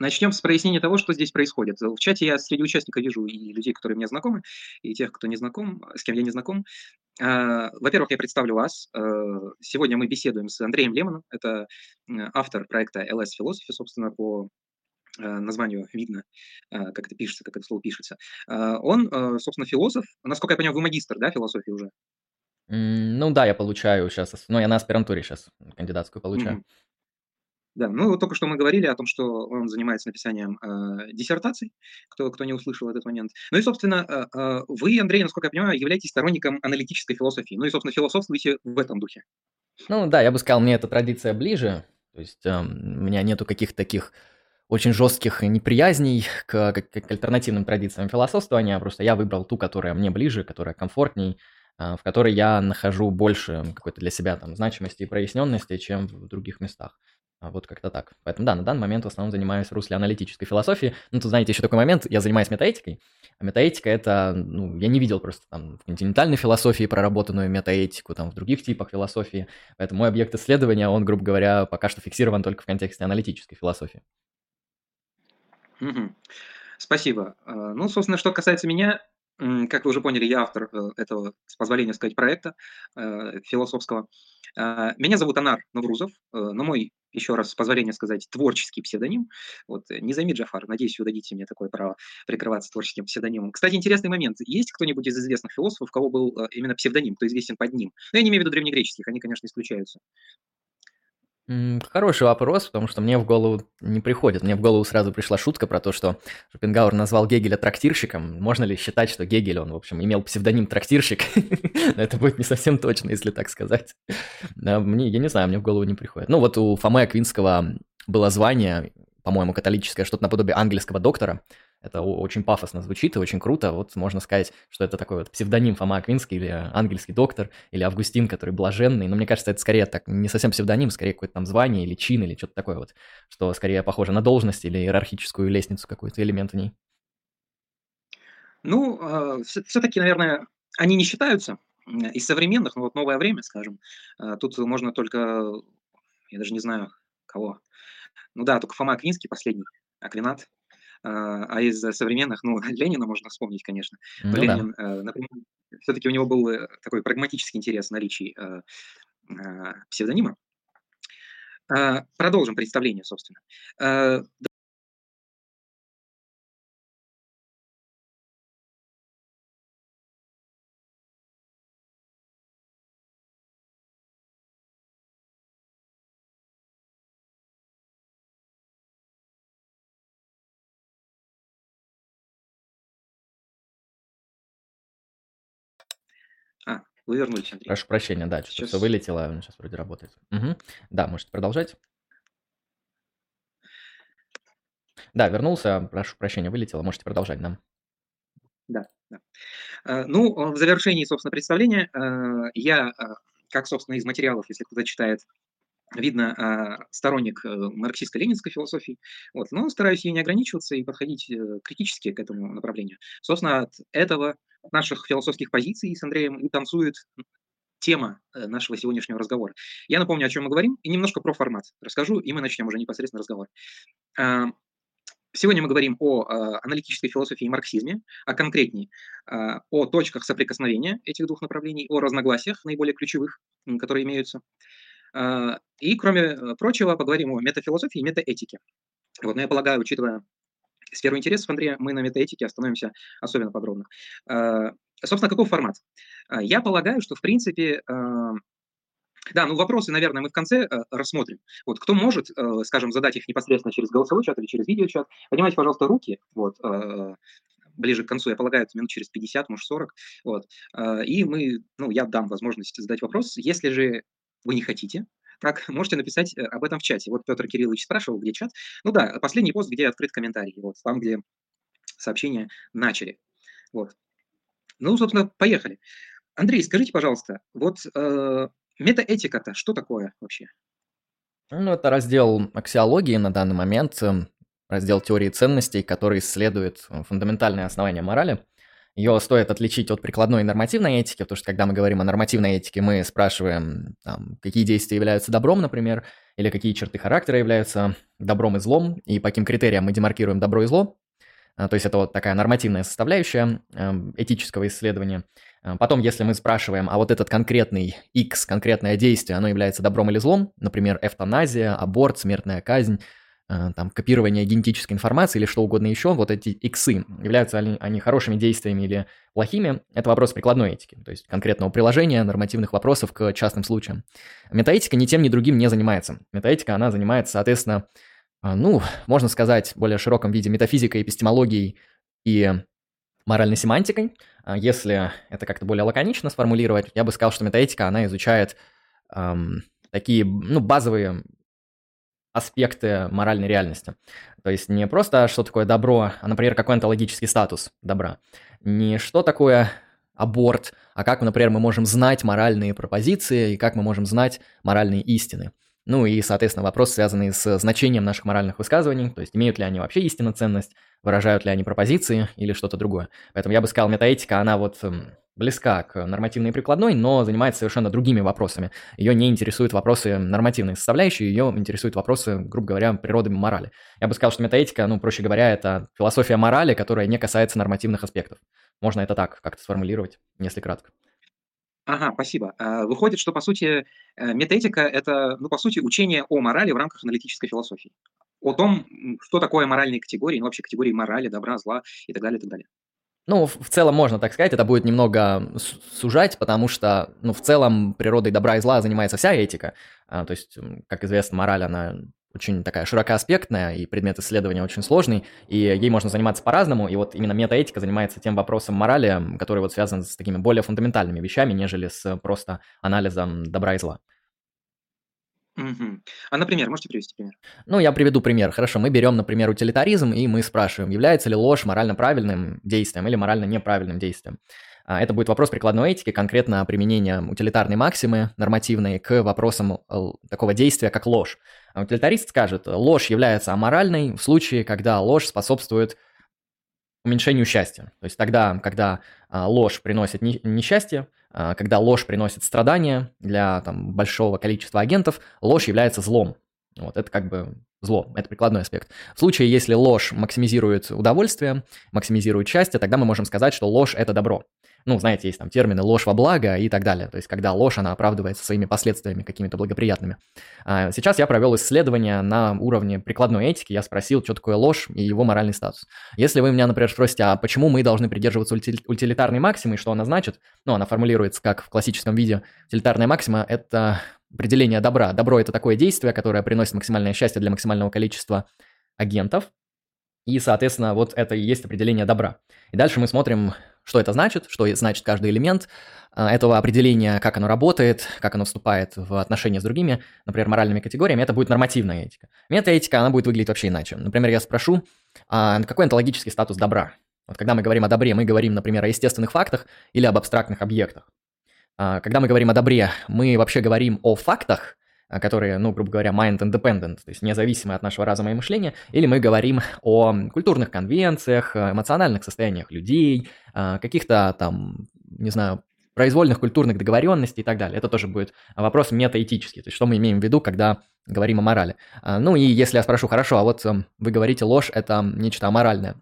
Начнем с прояснения того, что здесь происходит. В чате я среди участников вижу и людей, которые мне знакомы, и тех, кто не знаком, с кем я не знаком. А, во-первых, я представлю вас. Э, сегодня мы беседуем с Андреем Лемоном. Это автор проекта LS Philosophy, собственно, по э, названию видно, э, как это пишется, как это слово пишется. Он, собственно, философ. Насколько я понимаю, вы магистр, да, философии уже? Ну да, я получаю сейчас, ну я на аспирантуре сейчас кандидатскую получаю. Mm-hmm. Да, ну вот только что мы говорили о том, что он занимается написанием э, диссертаций, кто, кто не услышал этот момент. Ну и, собственно, э, э, вы, Андрей, насколько я понимаю, являетесь сторонником аналитической философии. Ну и, собственно, философствуете в этом духе. Ну да, я бы сказал, мне эта традиция ближе. То есть э, у меня нету каких-то таких очень жестких неприязней к, к, к альтернативным традициям философствования. Просто я выбрал ту, которая мне ближе, которая комфортней, э, в которой я нахожу больше какой-то для себя там значимости и проясненности, чем в других местах. А вот как-то так. Поэтому да, на данный момент в основном занимаюсь русле аналитической философии. Ну, тут, знаете, еще такой момент, я занимаюсь метаэтикой. А метаэтика это, ну, я не видел просто там в континентальной философии проработанную метаэтику, там в других типах философии. Поэтому мой объект исследования, он, грубо говоря, пока что фиксирован только в контексте аналитической философии. Спасибо. А, ну, собственно, что касается меня, как вы уже поняли, я автор э, этого, с позволения сказать, проекта э, философского. А, меня зовут Анар Наврузов, э, но мой еще раз, с позволения сказать, творческий псевдоним. Вот, Низами Джафар, надеюсь, вы дадите мне такое право прикрываться творческим псевдонимом. Кстати, интересный момент. Есть кто-нибудь из известных философов, у кого был именно псевдоним, кто известен под ним? Ну, я не имею в виду древнегреческих, они, конечно, исключаются. Хороший вопрос, потому что мне в голову не приходит. Мне в голову сразу пришла шутка про то, что Шопенгауэр назвал Гегеля трактирщиком. Можно ли считать, что Гегель, он, в общем, имел псевдоним трактирщик? Это будет не совсем точно, если так сказать. Мне, я не знаю, мне в голову не приходит. Ну, вот у Фомы Аквинского было звание, по-моему, католическое, что-то наподобие ангельского доктора. Это очень пафосно звучит и очень круто. Вот можно сказать, что это такой вот псевдоним Фома Аквинский или ангельский доктор, или Августин, который блаженный. Но мне кажется, это скорее так не совсем псевдоним, скорее какое-то там звание или чин или что-то такое вот, что скорее похоже на должность или иерархическую лестницу какой-то элемент в ней. Ну, а, все-таки, наверное, они не считаются из современных, но вот новое время, скажем. А, тут можно только, я даже не знаю, кого. Ну да, только Фома Аквинский последний, Аквинат, а, а из современных, ну, Ленина можно вспомнить, конечно. Ну, Ленин, да. Э, например, все-таки у него был э, такой прагматический интерес в наличии э, псевдонима. Продолжим представление, собственно. Вы вернулись, Андрей. Прошу прощения, да, что-то все вылетело, сейчас вроде работает. Угу. Да, можете продолжать. Да, вернулся, прошу прощения, вылетело, можете продолжать, да. Да, да. Э, ну, в завершении, собственно, представления э, я, э, как, собственно, из материалов, если кто-то читает, видно, сторонник марксистско-ленинской философии, вот, но стараюсь ей не ограничиваться и подходить критически к этому направлению. Собственно, от этого наших философских позиций с Андреем и танцует тема э, нашего сегодняшнего разговора. Я напомню, о чем мы говорим, и немножко про формат расскажу, и мы начнем уже непосредственно разговор. А, сегодня мы говорим о а, аналитической философии и марксизме, а конкретнее а, о точках соприкосновения этих двух направлений, о разногласиях наиболее ключевых, которые имеются. И, кроме э, прочего, поговорим о метафилософии и метаэтике. Вот, но я полагаю, учитывая сферу интересов Андрея, мы на метаэтике остановимся особенно подробно. Э, собственно, каков формат? Э, я полагаю, что, в принципе, э, да, ну вопросы, наверное, мы в конце рассмотрим. Вот кто может, скажем, задать их непосредственно через голосовой чат или через видеочат, поднимайте, пожалуйста, руки, вот, ближе к концу, я полагаю, это минут через 50, может 40, вот, и мы, ну, я дам возможность задать вопрос. Если же вы не хотите, так, можете написать э, об этом в чате. Вот Петр Кириллович спрашивал, где чат. Ну да, последний пост, где открыт комментарий. Вот там, где сообщения начали. Вот. Ну, собственно, поехали. Андрей, скажите, пожалуйста, вот э, метаэтика-то что такое вообще? Ну, это раздел аксиологии на данный момент, эм, раздел теории ценностей, который исследует э, фундаментальные основания морали. Ее стоит отличить от прикладной нормативной этики, потому что когда мы говорим о нормативной этике, мы спрашиваем, там, какие действия являются добром, например, или какие черты характера являются добром и злом, и по каким критериям мы демаркируем добро и зло. А, то есть это вот такая нормативная составляющая эм, этического исследования. А, потом, если мы спрашиваем, а вот этот конкретный X, конкретное действие, оно является добром или злом, например, эвтаназия, аборт, смертная казнь, там, копирование генетической информации или что угодно еще, вот эти иксы, являются они, они хорошими действиями или плохими, это вопрос прикладной этики, то есть конкретного приложения, нормативных вопросов к частным случаям. Метаэтика ни тем, ни другим не занимается. Метаэтика, она занимается, соответственно, а, ну, можно сказать, в более широком виде метафизикой, эпистемологией и моральной семантикой. А, если это как-то более лаконично сформулировать, я бы сказал, что метаэтика, она изучает эм, такие, ну, базовые аспекты моральной реальности. То есть не просто, что такое добро, а, например, какой онтологический статус добра. Не что такое аборт, а как, например, мы можем знать моральные пропозиции и как мы можем знать моральные истины. Ну и, соответственно, вопрос, связанный с значением наших моральных высказываний, то есть имеют ли они вообще истинную ценность, выражают ли они пропозиции или что-то другое. Поэтому я бы сказал, метаэтика, она вот эм, близка к нормативной и прикладной, но занимается совершенно другими вопросами. Ее не интересуют вопросы нормативной составляющей, ее интересуют вопросы, грубо говоря, природы морали. Я бы сказал, что метаэтика, ну, проще говоря, это философия морали, которая не касается нормативных аспектов. Можно это так как-то сформулировать, если кратко. Ага, спасибо. А, выходит, что, по сути, э, метаэтика– это, ну, по сути, учение о морали в рамках аналитической философии. О том, что такое моральные категории, ну, вообще категории морали, добра, зла и так далее, и так далее. Ну, в целом можно так сказать, это будет немного сужать, потому что, ну, в целом природой добра и зла занимается вся этика. А, то есть, как известно, мораль, она очень такая широкоаспектная, и предмет исследования очень сложный, и ей можно заниматься по-разному, и вот именно метаэтика занимается тем вопросом морали, который вот связан с такими более фундаментальными вещами, нежели с просто анализом добра и зла. А, например, можете привести пример? Ну, я приведу пример. Хорошо, мы берем, например, утилитаризм, и мы спрашиваем, является ли ложь морально правильным действием или морально неправильным действием. А, это будет вопрос прикладной этики, конкретно применения утилитарной максимы нормативной к вопросам э, такого действия, как ложь. А утилитарист скажет, ложь является аморальной в случае, когда ложь способствует уменьшению счастья. То есть тогда, когда а, ложь приносит несчастье, когда ложь приносит страдания для там, большого количества агентов, ложь является злом. Вот это как бы зло, это прикладной аспект. В случае, если ложь максимизирует удовольствие, максимизирует счастье, тогда мы можем сказать, что ложь – это добро ну, знаете, есть там термины ложь во благо и так далее. То есть, когда ложь, она оправдывается своими последствиями какими-то благоприятными. А сейчас я провел исследование на уровне прикладной этики. Я спросил, что такое ложь и его моральный статус. Если вы меня, например, спросите, а почему мы должны придерживаться утилитарной максимы и что она значит, ну, она формулируется как в классическом виде. Утилитарная максима – это определение добра. Добро – это такое действие, которое приносит максимальное счастье для максимального количества агентов. И, соответственно, вот это и есть определение добра. И дальше мы смотрим что это значит, что значит каждый элемент а, этого определения, как оно работает, как оно вступает в отношения с другими, например, моральными категориями, это будет нормативная этика. Метаэтика, она будет выглядеть вообще иначе. Например, я спрошу, а какой онтологический статус добра? Вот когда мы говорим о добре, мы говорим, например, о естественных фактах или об абстрактных объектах. А, когда мы говорим о добре, мы вообще говорим о фактах, а, которые, ну, грубо говоря, mind independent, то есть независимые от нашего разума и мышления, или мы говорим о культурных конвенциях, эмоциональных состояниях людей, а, каких-то там, не знаю, произвольных культурных договоренностей и так далее. Это тоже будет вопрос метаэтический, то есть что мы имеем в виду, когда говорим о морали. Ну и если я спрошу, хорошо, а вот эм, вы говорите ложь – это нечто аморальное,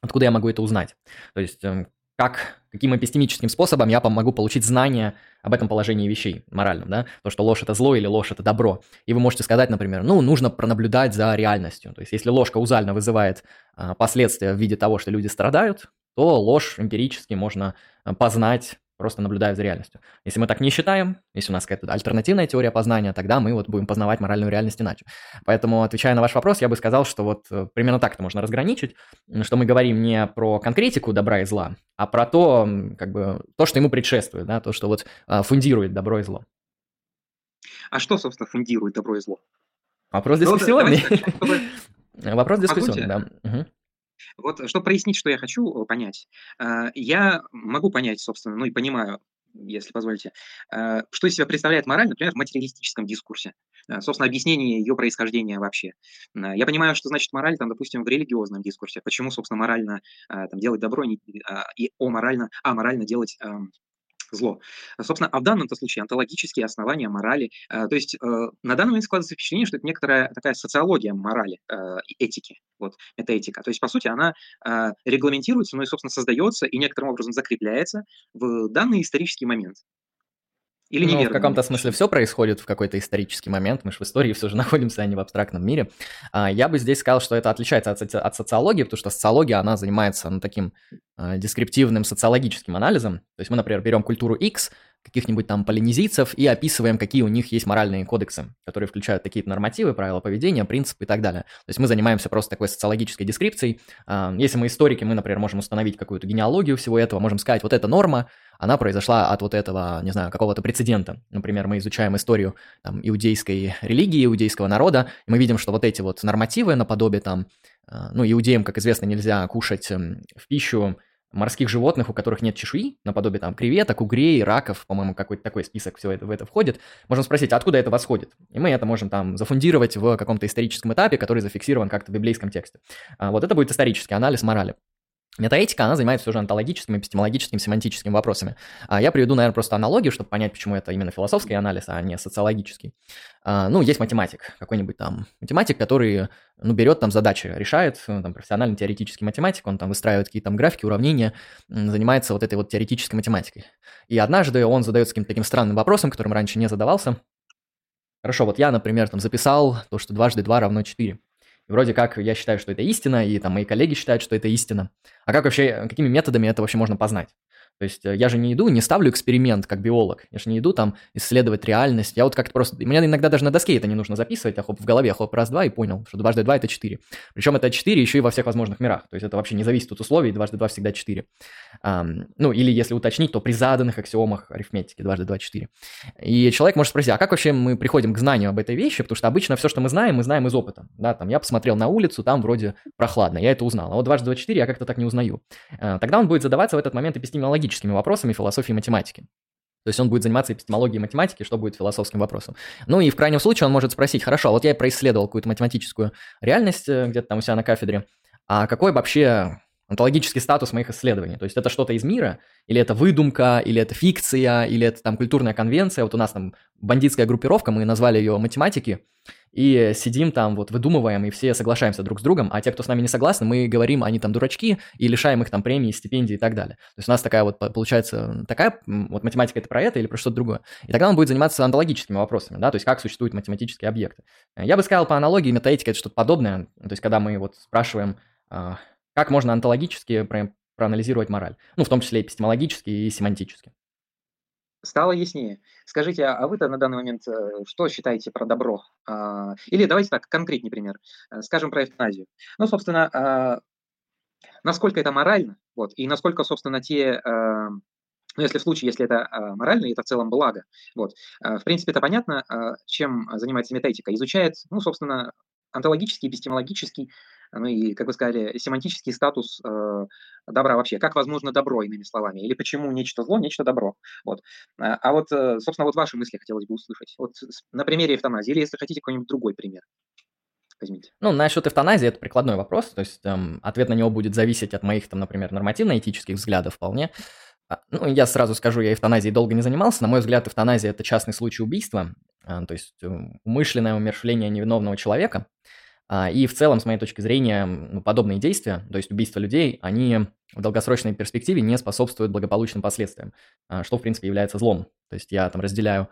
откуда я могу это узнать? То есть эм, как, каким эпистемическим способом я могу получить знания об этом положении вещей моральном, да, то, что ложь – это зло или ложь – это добро. И вы можете сказать, например, ну, нужно пронаблюдать за реальностью. То есть, если ложь каузально вызывает а, последствия в виде того, что люди страдают, то ложь эмпирически можно а, познать просто наблюдая за реальностью. Если мы так не считаем, если у нас какая-то альтернативная теория познания, тогда мы вот будем познавать моральную реальность иначе. Поэтому, отвечая на ваш вопрос, я бы сказал, что вот э, примерно так это можно разграничить, что мы говорим не про конкретику добра и зла, а про то, как бы, то, что ему предшествует, да, то, что вот а, фундирует добро и зло. А что, собственно, фундирует добро и зло? Вопрос дискуссионный. Вопрос дискуссионный, да. Вот, чтобы прояснить, что я хочу э, понять, э, я могу понять, собственно, ну и понимаю если позволите. Э, что из себя представляет мораль, например, в материалистическом дискурсе? Собственно, объяснение ее происхождения вообще. Я понимаю, что значит мораль, там, допустим, в религиозном дискурсе. Почему, собственно, морально там, делать добро и аморально, аморально делать эм, зло. Собственно, а в данном случае онтологические основания морали. То есть на данный момент складывается впечатление, что это некоторая такая социология морали и этики, вот, метаэтика. То есть, по сути, она регламентируется, ну и, собственно, создается и некоторым образом закрепляется в данный исторический момент. Или ну, в каком-то смысле все происходит в какой-то исторический момент. Мы же в истории все же находимся, а не в абстрактном мире. А, я бы здесь сказал, что это отличается от, от социологии, потому что социология, она занимается ну, таким э, дескриптивным социологическим анализом. То есть мы, например, берем культуру X, каких-нибудь там полинезийцев и описываем, какие у них есть моральные кодексы, которые включают такие нормативы, правила поведения, принципы и так далее. То есть мы занимаемся просто такой социологической дескрипцией. А, если мы историки, мы, например, можем установить какую-то генеалогию всего этого, можем сказать, вот эта норма, она произошла от вот этого, не знаю, какого-то прецедента. Например, мы изучаем историю там, иудейской религии, иудейского народа, и мы видим, что вот эти вот нормативы наподобие там, а, ну, иудеям, как известно, нельзя кушать эм, в пищу морских животных, у которых нет чешуи, наподобие там креветок, угрей, раков, по-моему, какой-то такой список все это, в это входит, можем спросить, откуда это восходит? И мы это можем там зафундировать в каком-то историческом этапе, который зафиксирован как-то в библейском тексте. А вот это будет исторический анализ морали. Метаэтика, она занимается уже онтологическими, эпистемологическими, семантическими вопросами. А я приведу, наверное, просто аналогию, чтобы понять, почему это именно философский анализ, а не социологический. А, ну, есть математик, какой-нибудь там математик, который, ну, берет там задачи, решает, ну, там, профессиональный теоретический математик, он там выстраивает какие-то там графики, уравнения, занимается вот этой вот теоретической математикой. И однажды он задается каким-то таким странным вопросом, которым раньше не задавался. Хорошо, вот я, например, там записал то, что дважды два равно 4. И вроде как я считаю, что это истина, и там мои коллеги считают, что это истина. А как вообще, какими методами это вообще можно познать? То есть э, я же не иду, не ставлю эксперимент как биолог. Я же не иду там исследовать реальность. Я вот как-то просто... Мне иногда даже на доске это не нужно записывать, а хоп, в голове хоп, раз-два и понял, что дважды два – это четыре. Причем это четыре еще и во всех возможных мирах. То есть это вообще не зависит от условий, дважды два всегда четыре. Um, ну, или если уточнить, то при заданных аксиомах арифметики дважды два – четыре. И человек может спросить, а как вообще мы приходим к знанию об этой вещи? Потому что обычно все, что мы знаем, мы знаем из опыта. Да, там я посмотрел на улицу, там вроде прохладно, я это узнал. А вот дважды два – четыре я как-то так не узнаю. Uh, тогда он будет задаваться в этот момент эпистемологическими вопросами, философии математики. То есть он будет заниматься эпистемологией математики, что будет философским вопросом. Ну и в крайнем случае он может спросить, хорошо, вот я происследовал какую-то математическую реальность э, где-то там у себя на кафедре, а какой вообще онтологический статус моих исследований. То есть это что-то из мира, или это выдумка, или это фикция, или это там культурная конвенция. Вот у нас там бандитская группировка, мы назвали ее математики, и сидим там, вот выдумываем, и все соглашаемся друг с другом, а те, кто с нами не согласны, мы говорим, они там дурачки, и лишаем их там премии, стипендий и так далее. То есть у нас такая вот, получается, такая, вот математика это про это или про что-то другое. И тогда он будет заниматься онтологическими вопросами, да, то есть как существуют математические объекты. Я бы сказал по аналогии, метаэтика это что-то подобное, то есть когда мы вот спрашиваем, а, как можно онтологически про проанализировать мораль, ну, в том числе эпистемологически и семантически. Стало яснее. Скажите, а вы-то на данный момент э, что считаете про добро? А, или давайте так, конкретный пример. Э, скажем про эвтаназию. Ну, собственно, а, насколько это морально, вот, и насколько, собственно, те, а, ну, если в случае, если это морально, это в целом благо. Вот. В принципе, это понятно, чем занимается метаэтика. Изучает, ну, собственно, онтологический, эпистемологический ну и, как вы сказали, семантический статус э, добра вообще. Как возможно добро, иными словами? Или почему нечто зло, нечто добро? Вот. А, а вот, э, собственно, вот ваши мысли хотелось бы услышать. Вот на примере эвтаназии, или если хотите какой-нибудь другой пример. Возьмите. Ну, насчет эвтаназии это прикладной вопрос, то есть эм, ответ на него будет зависеть от моих, там, например, нормативно-этических взглядов вполне. А, ну, я сразу скажу, я эвтаназией долго не занимался. На мой взгляд, эвтаназия – это частный случай убийства, а, то есть э, умышленное умершвление невиновного человека. А, и в целом, с моей точки зрения, ну, подобные действия, то есть убийство людей, они в долгосрочной перспективе не способствуют благополучным последствиям, а, что, в принципе, является злом. То есть я там разделяю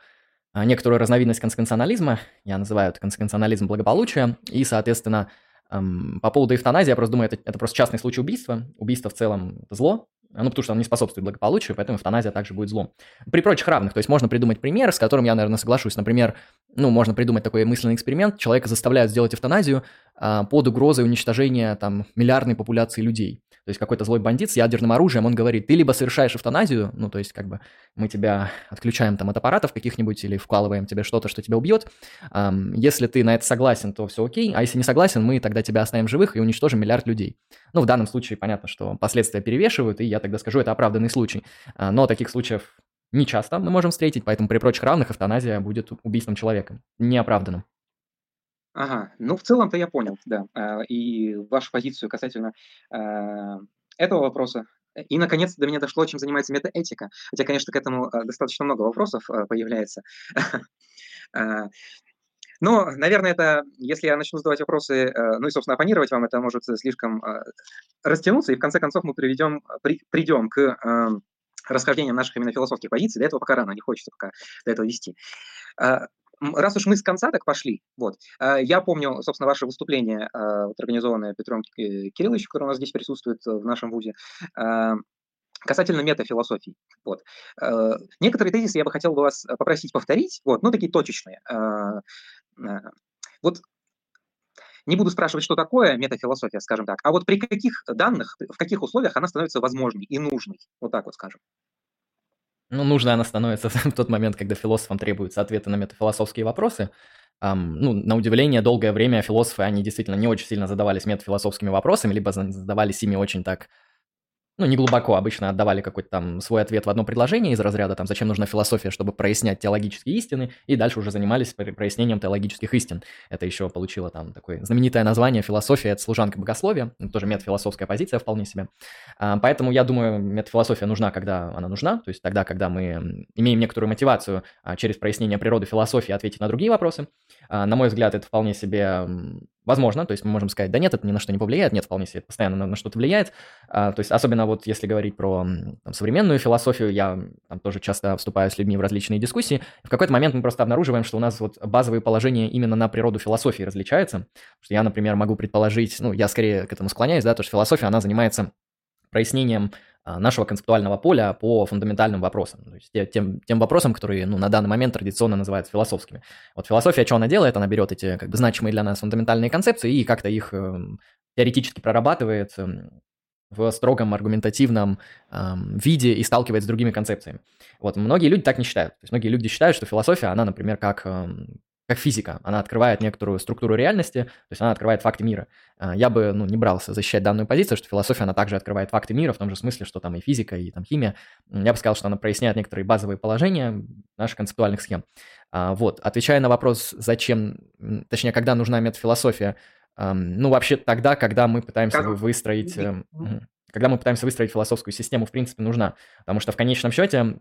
а, некоторую разновидность консеквенционализма, я называю это консеквенционализм благополучия, и, соответственно, по поводу эвтаназии, я просто думаю, это, это просто частный случай убийства. Убийство в целом – это зло, ну, потому что он не способствует благополучию, поэтому эвтаназия также будет злом. При прочих равных, то есть можно придумать пример, с которым я, наверное, соглашусь. Например, ну, можно придумать такой мысленный эксперимент, человека заставляют сделать эвтаназию а, под угрозой уничтожения там миллиардной популяции людей. То есть какой-то злой бандит с ядерным оружием, он говорит, ты либо совершаешь эвтаназию, ну, то есть как бы мы тебя отключаем там от аппаратов каких-нибудь или вкалываем тебе что-то, что тебя убьет. Если ты на это согласен, то все окей, а если не согласен, мы тогда тебя оставим живых и уничтожим миллиард людей. Ну, в данном случае понятно, что последствия перевешивают, и я тогда скажу, это оправданный случай. Uh, но таких случаев не часто мы можем встретить, поэтому при прочих равных эвтаназия будет убийством человека, неоправданным. Ага, ну в целом-то я понял, да, а, и вашу позицию касательно а, этого вопроса. И, наконец, до меня дошло, чем занимается метаэтика. Хотя, конечно, к этому а, достаточно много вопросов появляется. Но, наверное, это, если я начну задавать вопросы, ну и, собственно, оппонировать вам, это может слишком растянуться, и в конце концов мы приведем, при, придем к расхождениям наших именно философских позиций. До этого пока рано, не хочется пока до этого вести раз уж мы с конца так пошли, вот, э, я помню, собственно, ваше выступление, э, вот, организованное Петром Кирилловичем, который у нас здесь присутствует в нашем ВУЗе, э, касательно метафилософии. Вот. Некоторые тезисы я бы хотел бы вас попросить повторить, вот, ну, такие точечные. Вот не буду спрашивать, что такое метафилософия, скажем так, а вот при каких данных, в каких условиях она становится возможной и нужной, вот так вот скажем. Ну, нужной она становится в тот момент, когда философам требуются ответы на метафилософские вопросы. Um, ну, на удивление, долгое время философы, они действительно не очень сильно задавались метафилософскими вопросами, либо задавались ими очень так ну, не глубоко, обычно отдавали какой-то там свой ответ в одно предложение из разряда, там, зачем нужна философия, чтобы прояснять теологические истины, и дальше уже занимались прояснением теологических истин. Это еще получило там такое знаменитое название «Философия – это служанка богословия», тоже метафилософская позиция вполне себе. А, поэтому я думаю, метафилософия нужна, когда она нужна, то есть тогда, когда мы имеем некоторую мотивацию а, через прояснение природы философии ответить на другие вопросы. А, на мой взгляд, это вполне себе Возможно, то есть мы можем сказать, да нет, это ни на что не повлияет, нет, вполне себе постоянно на, на что-то влияет. А, то есть особенно вот если говорить про там, современную философию, я там тоже часто вступаю с людьми в различные дискуссии. В какой-то момент мы просто обнаруживаем, что у нас вот базовые положения именно на природу философии различаются. Что я, например, могу предположить, ну, я скорее к этому склоняюсь, да, то, что философия, она занимается прояснением нашего концептуального поля по фундаментальным вопросам, то есть тем, тем вопросам, которые ну, на данный момент традиционно называются философскими. Вот философия, что она делает? Она берет эти как бы значимые для нас фундаментальные концепции и как-то их э, теоретически прорабатывает э, в строгом аргументативном э, виде и сталкивает с другими концепциями. Вот многие люди так не считают. То есть многие люди считают, что философия, она, например, как как физика. Она открывает некоторую структуру реальности, то есть она открывает факты мира. А, я бы ну, не брался защищать данную позицию, что философия, она также открывает факты мира, в том же смысле, что там и физика, и там химия. Я бы сказал, что она проясняет некоторые базовые положения наших концептуальных схем. А, вот, отвечая на вопрос, зачем, точнее, когда нужна метафилософия, ну, вообще тогда, когда мы пытаемся как? выстроить... Эм, когда мы пытаемся выстроить философскую систему, в принципе, нужна. Потому что в конечном счете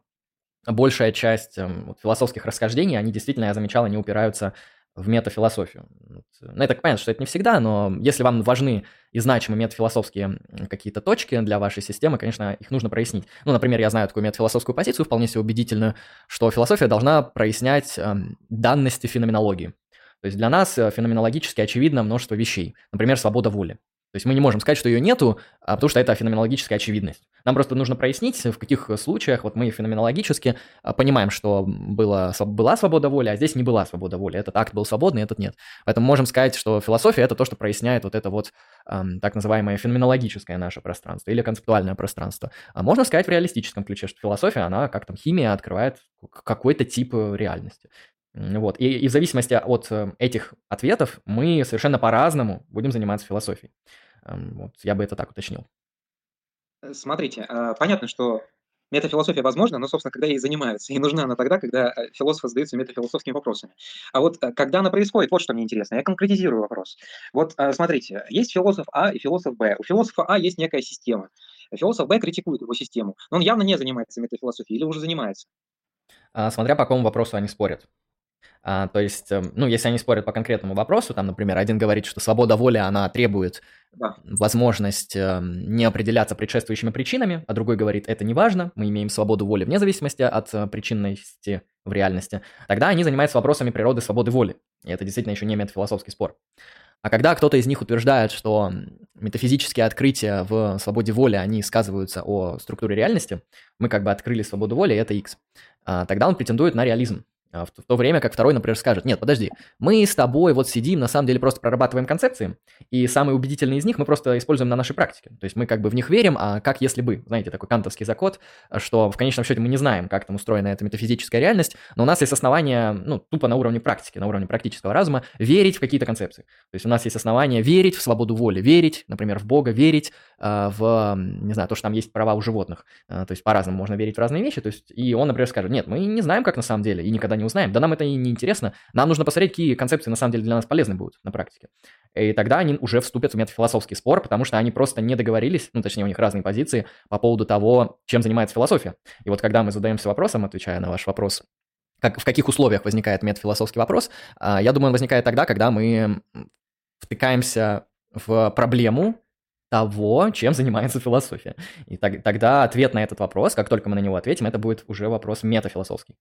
большая часть эм, вот, философских расхождений, они действительно, я замечал, они упираются в метафилософию. Ну, я так понятно, что это не всегда, но если вам важны и значимы метафилософские какие-то точки для вашей системы, конечно, их нужно прояснить. Ну, например, я знаю такую метафилософскую позицию, вполне себе убедительную, что философия должна прояснять э, данности феноменологии. То есть для нас э, феноменологически очевидно множество вещей. Например, свобода воли. То есть мы не можем сказать, что ее нету, а потому что это феноменологическая очевидность. Нам просто нужно прояснить, в каких случаях вот мы феноменологически а, понимаем, что было, была свобода воли, а здесь не была свобода воли. Этот акт был свободный, этот нет. Поэтому можем сказать, что философия – это то, что проясняет вот это вот эм, так называемое феноменологическое наше пространство или концептуальное пространство. А можно сказать в реалистическом ключе, что философия, она, как там химия, открывает какой-то тип реальности. Вот. И, и в зависимости от э, этих ответов мы совершенно по-разному будем заниматься философией. Вот, я бы это так уточнил. Э, смотрите, а, понятно, что метафилософия возможна, но, собственно, когда ей занимаются. И нужна она тогда, когда э, философы задаются метафилософскими вопросами. А вот э, когда она происходит, вот что мне интересно. Я конкретизирую вопрос. Вот смотрите, есть философ А и философ Б. У философа А есть некая система. Философ Б критикует его систему. Но он явно не занимается метафилософией или уже занимается. А, смотря по какому вопросу они спорят. А, то есть, эм, ну, если они спорят по конкретному вопросу, там, например, один говорит, что свобода воли, она требует да. возможность э, не определяться предшествующими причинами, а другой говорит, это не важно, мы имеем свободу воли вне зависимости от э, причинности в реальности, тогда они занимаются вопросами природы свободы воли. И это действительно еще не метафилософский спор. А когда кто-то из них утверждает, что метафизические открытия в свободе воли, они сказываются о структуре реальности, мы как бы открыли свободу воли, это X, а, тогда он претендует на реализм. А в то время как второй, например, скажет, нет, подожди, мы с тобой вот сидим, на самом деле просто прорабатываем концепции, и самые убедительные из них мы просто используем на нашей практике. То есть мы как бы в них верим, а как если бы, знаете, такой кантовский закон, что в конечном счете мы не знаем, как там устроена эта метафизическая реальность, но у нас есть основания, ну, тупо на уровне практики, на уровне практического разума, верить в какие-то концепции. То есть у нас есть основания верить в свободу воли, верить, например, в Бога, верить э, в, не знаю, то, что там есть права у животных. Э, то есть по-разному можно верить в разные вещи. То есть и он, например, скажет, нет, мы не знаем, как на самом деле, и никогда не узнаем. Да нам это и не интересно. Нам нужно посмотреть, какие концепции на самом деле для нас полезны будут на практике. И тогда они уже вступят в метафилософский спор, потому что они просто не договорились, ну, точнее, у них разные позиции по поводу того, чем занимается философия. И вот когда мы задаемся вопросом, отвечая на ваш вопрос, как, в каких условиях возникает метафилософский вопрос, а, я думаю, он возникает тогда, когда мы втыкаемся в проблему, того, чем занимается философия. И так, тогда ответ на этот вопрос, как только мы на него ответим, это будет уже вопрос метафилософский.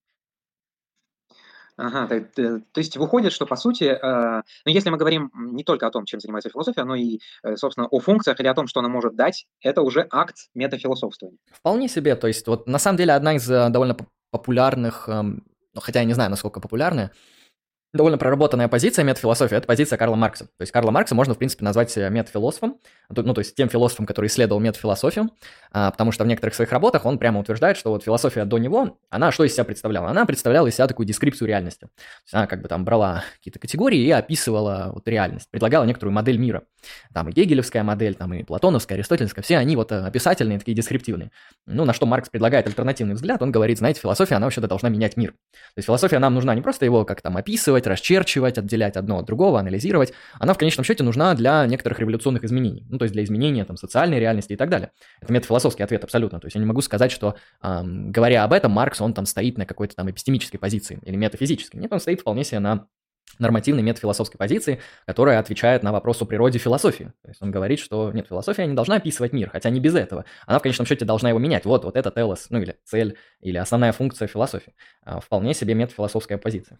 Ага, то, то, есть выходит, что по сути, э, ну если мы говорим не только о том, чем занимается философия, но и, э, собственно, о функциях или о том, что она может дать, это уже акт метафилософствования. Вполне себе, то есть вот на самом деле одна из э, довольно популярных, э, хотя я не знаю, насколько популярная, довольно проработанная позиция метафилософии – это позиция Карла Маркса. То есть Карла Маркса можно, в принципе, назвать метафилософом, ну, то есть тем философом, который исследовал метафилософию, а, потому что в некоторых своих работах он прямо утверждает, что вот философия до него, она что из себя представляла? Она представляла из себя такую дескрипцию реальности. То есть она как бы там брала какие-то категории и описывала вот реальность, предлагала некоторую модель мира. Там и гегелевская модель, там и платоновская, аристотельская, все они вот э, описательные, такие дескриптивные. Ну, на что Маркс предлагает альтернативный взгляд, он говорит, знаете, философия, она вообще-то должна менять мир. То есть философия нам нужна не просто его как там описывать, исследовать, расчерчивать, отделять одно от другого, анализировать, она в конечном счете нужна для некоторых революционных изменений, ну, то есть для изменения там, социальной реальности и так далее. Это метафилософский ответ абсолютно. То есть я не могу сказать, что, эм, говоря об этом, Маркс, он там стоит на какой-то там эпистемической позиции или метафизической. Нет, он стоит вполне себе на нормативной метафилософской позиции, которая отвечает на вопрос о природе философии. То есть он говорит, что нет, философия не должна описывать мир, хотя не без этого. Она в конечном счете должна его менять. Вот, вот это телос, ну или цель, или основная функция философии. А, вполне себе метафилософская позиция.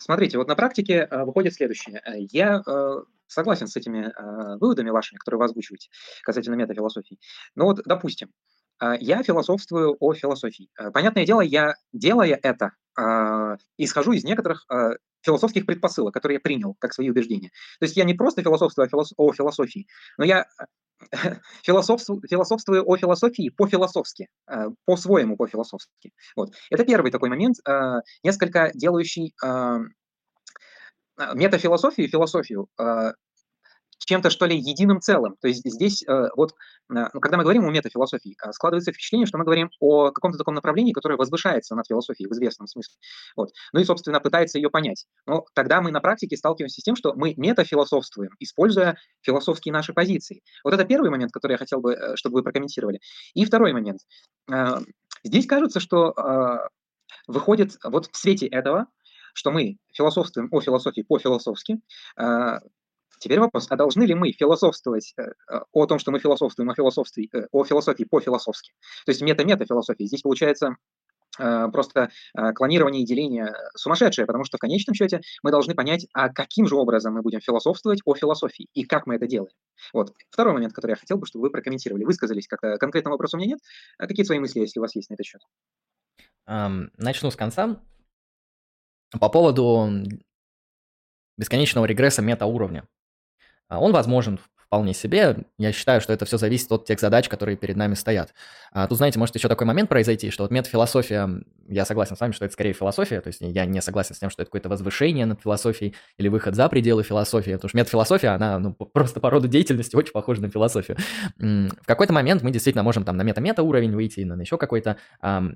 Смотрите, вот на практике э, выходит следующее. Э, я э, согласен с этими выводами вашими, которые вы озвучиваете касательно метафилософии. Но вот, допустим, я философствую о философии. Понятное дело, я, делая это, исхожу из некоторых философских предпосылок, которые я принял как свои убеждения. То есть я не просто философствую о философии, но я философствую, философствую о философии по-философски, э, по-своему по-философски. Вот. Это первый такой момент, э, несколько делающий э, метафилософию философию чем-то, что ли, единым целым. То есть здесь э, вот, э, ну, когда мы говорим о метафилософии, э, складывается впечатление, что мы говорим о каком-то таком направлении, которое возвышается над философией в известном смысле. Вот. Ну и, собственно, пытается ее понять. Но тогда мы на практике сталкиваемся с тем, что мы метафилософствуем, используя философские наши позиции. Вот это первый момент, который я хотел бы, чтобы вы прокомментировали. И второй момент. Здесь кажется, что выходит вот в свете этого, что мы философствуем о философии по-философски, Теперь вопрос, а должны ли мы философствовать э, э, о том, что мы философствуем о философии, э, о философии по-философски? То есть мета-мета-философия. Здесь получается просто клонирование и деление сумасшедшее, потому что в конечном счете мы должны понять, а каким же образом мы будем философствовать о философии и как мы это делаем. Вот. Второй момент, который я хотел бы, чтобы вы прокомментировали. Высказались как-то. Конкретного вопроса у меня нет. А какие свои мысли, если у вас есть на этот счет? Начну с конца. По поводу бесконечного регресса метауровня. А он возможен вполне себе. Я считаю, что это все зависит от тех задач, которые перед нами стоят. А тут, знаете, может еще такой момент произойти, что вот метафилософия, я согласен с вами, что это скорее философия, то есть я не согласен с тем, что это какое-то возвышение над философией или выход за пределы философии, потому что метафилософия, она ну, просто по роду деятельности очень похожа на философию. В какой-то момент мы действительно можем там на мета-мета уровень выйти, на еще какой-то.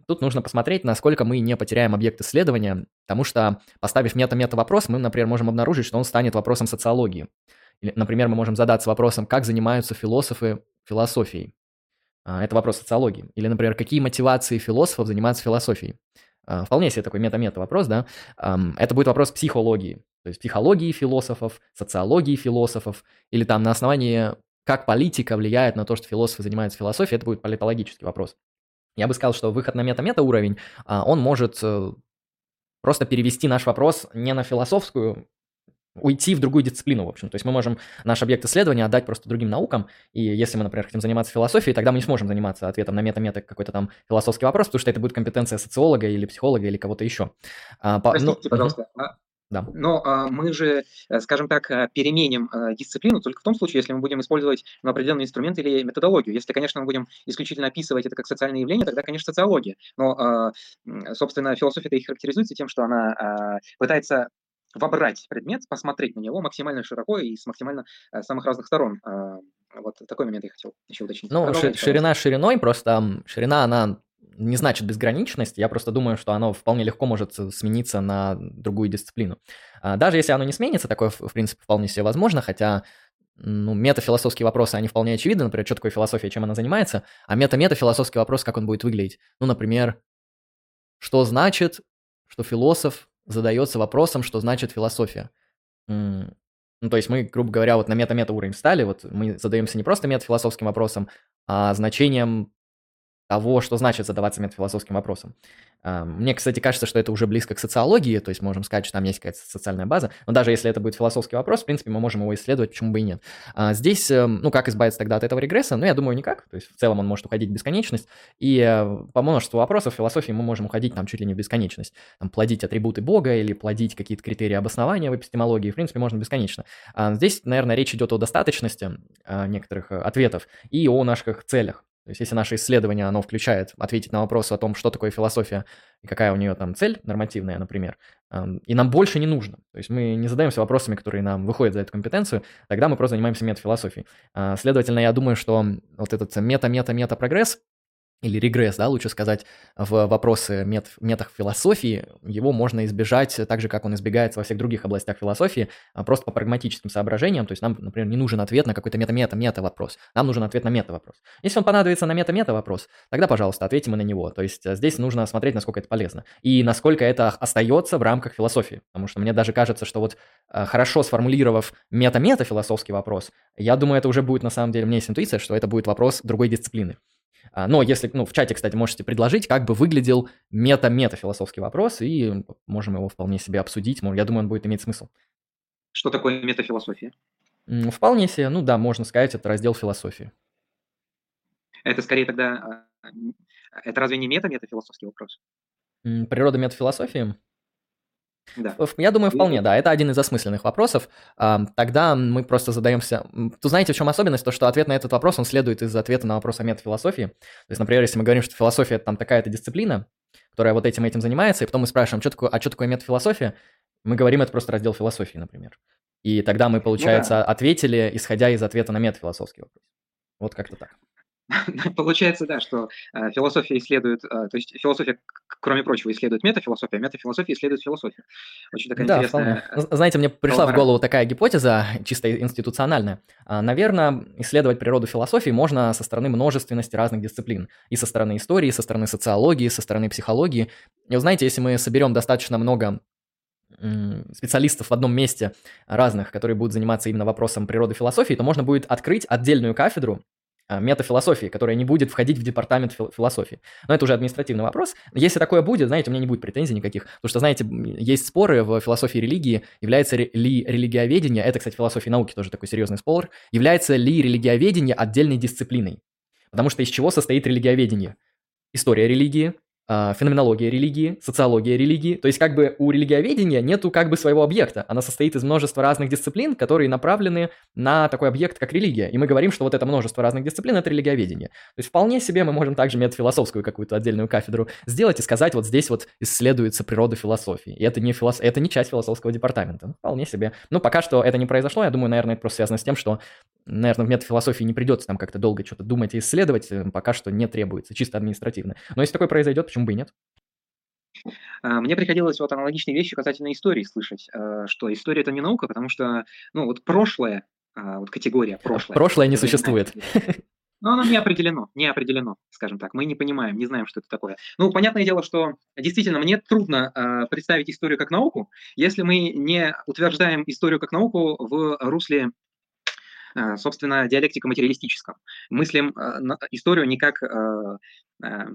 Тут нужно посмотреть, насколько мы не потеряем объект исследования, потому что, поставив мета-мета вопрос, мы, например, можем обнаружить, что он станет вопросом социологии. Например, мы можем задаться вопросом, как занимаются философы философией. А, это вопрос социологии. Или, например, какие мотивации философов занимаются философией. А, вполне себе такой мета-мета вопрос, да. Это будет вопрос психологии. То есть психологии философов, социологии философов. Или там на основании, как политика влияет на то, что философы занимаются философией, это будет политологический вопрос. Я бы сказал, что выход на мета-мета уровень, а, он может э, просто перевести наш вопрос не на философскую уйти в другую дисциплину, в общем. То есть мы можем наш объект исследования отдать просто другим наукам, и если мы, например, хотим заниматься философией, тогда мы не сможем заниматься ответом на мета-мета какой-то там философский вопрос, потому что это будет компетенция социолога или психолога или кого-то еще. А, Простите, ну, пожалуйста, угу. Да. Но а, мы же, э, скажем так, э, переменим а, дисциплину только в том случае, если мы будем использовать ну, определенный инструмент или методологию. Если, конечно, мы будем исключительно описывать это как социальное явление, тогда, конечно, социология. Но, а, собственно, философия-то и характеризуется тем, что она а, пытается вобрать предмет, посмотреть на него максимально широко и с максимально а, самых разных сторон. А, вот такой момент я хотел еще уточнить. Ну, ширина шириной, просто ширина, она не значит безграничность, я просто думаю, что оно вполне легко может смениться на другую дисциплину. А, даже если оно не сменится, такое, в принципе, вполне себе возможно, хотя ну, метафилософские вопросы, они вполне очевидны, например, что такое философия, чем она занимается, а мета-метафилософский вопрос, как он будет выглядеть. Ну, например, что значит, что философ задается вопросом, что значит философия. Ну, то есть мы, грубо говоря, вот на мета-мета уровень встали, вот мы задаемся не просто метафилософским вопросом, а значением того, что значит задаваться метафилософским вопросом. Мне, кстати, кажется, что это уже близко к социологии, то есть можем сказать, что там есть какая-то социальная база, но даже если это будет философский вопрос, в принципе, мы можем его исследовать, почему бы и нет. А здесь, эм, ну, как избавиться тогда от этого регресса? Ну, я думаю, никак, то есть в целом он может уходить в бесконечность, и э, по множеству вопросов в философии мы можем уходить там чуть ли не в бесконечность, там, плодить атрибуты Бога или плодить какие-то критерии обоснования в эпистемологии, в принципе, можно бесконечно. А здесь, наверное, речь идет о достаточности э, некоторых э, ответов и о наших целях. То есть если наше исследование, оно включает ответить на вопросы о том, что такое философия и какая у нее там цель нормативная, например, и нам больше не нужно. То есть мы не задаемся вопросами, которые нам выходят за эту компетенцию, тогда мы просто занимаемся метафилософией. А, следовательно, я думаю, что вот этот мета-мета-мета-прогресс, или регресс, да, лучше сказать, в вопросы мет, метах философии, его можно избежать так же, как он избегается во всех других областях философии, а просто по прагматическим соображениям. То есть нам, например, не нужен ответ на какой-то мета-мета-мета вопрос. Нам нужен ответ на мета-вопрос. Если он понадобится на мета-мета вопрос, тогда, пожалуйста, ответим мы на него. То есть э, здесь нужно смотреть, насколько это полезно. И насколько это остается в рамках философии. Потому что мне даже кажется, что вот э, хорошо сформулировав мета-мета философский вопрос, я думаю, это уже будет на самом деле, меня есть интуиция, что это будет вопрос другой дисциплины. А, но если, ну, в чате, кстати, можете предложить, как бы выглядел мета-мета философский вопрос, и можем его вполне себе обсудить. Я думаю, он будет иметь смысл. Что такое метафилософия? Вполне себе, ну да, можно сказать, это раздел философии. Это скорее тогда, а, это разве не мета-метафилософский вопрос? Природа метафилософии? Да. Я думаю, вполне, да. Это один из осмысленных вопросов. Тогда мы просто задаемся... Тут знаете, в чем особенность? То, что ответ на этот вопрос, он следует из ответа на вопрос о метафилософии. То есть, например, если мы говорим, что философия – это там такая-то дисциплина, которая вот этим этим занимается, и потом мы спрашиваем, что такое, а что такое метафилософия, мы говорим, это просто раздел философии, например. И тогда мы, получается, ну, да. ответили, исходя из ответа на метафилософский вопрос. Вот как-то так. Получается, да, что э, философия исследует, э, то есть философия, кроме прочего, исследует метафилософия, а метафилософия исследует философию. Очень такая да, интересная... Вполне. Знаете, мне пришла в голову такая гипотеза, чисто институциональная. А, наверное, исследовать природу философии можно со стороны множественности разных дисциплин. И со стороны истории, и со стороны социологии, и со стороны психологии. И вы знаете, если мы соберем достаточно много специалистов в одном месте разных, которые будут заниматься именно вопросом природы философии, то можно будет открыть отдельную кафедру метафилософии, которая не будет входить в департамент философии. Но это уже административный вопрос. Если такое будет, знаете, у меня не будет претензий никаких. Потому что, знаете, есть споры в философии религии, является ли религиоведение, это, кстати, философия науки тоже такой серьезный спор, является ли религиоведение отдельной дисциплиной. Потому что из чего состоит религиоведение? История религии, феноменология религии, социология религии. То есть как бы у религиоведения нету как бы своего объекта. Она состоит из множества разных дисциплин, которые направлены на такой объект, как религия. И мы говорим, что вот это множество разных дисциплин – это религиоведение. То есть вполне себе мы можем также метафилософскую какую-то отдельную кафедру сделать и сказать, вот здесь вот исследуется природа философии. И это не, филос... это не часть философского департамента. Ну, вполне себе. Но пока что это не произошло. Я думаю, наверное, это просто связано с тем, что, наверное, в метафилософии не придется там как-то долго что-то думать и исследовать. Пока что не требуется, чисто административно. Но если такое произойдет, почему бы и нет? А, мне приходилось вот аналогичные вещи касательно истории слышать, а, что история это не наука, потому что, ну, вот прошлое, а, вот категория прошлое. Прошлое не существует. Но оно не определено, не определено, скажем так. Мы не понимаем, не знаем, что это такое. Ну, понятное дело, что действительно мне трудно э, представить историю как науку, если мы не утверждаем историю как науку в русле э, собственно, диалектика материалистическом. Мыслим э, историю не как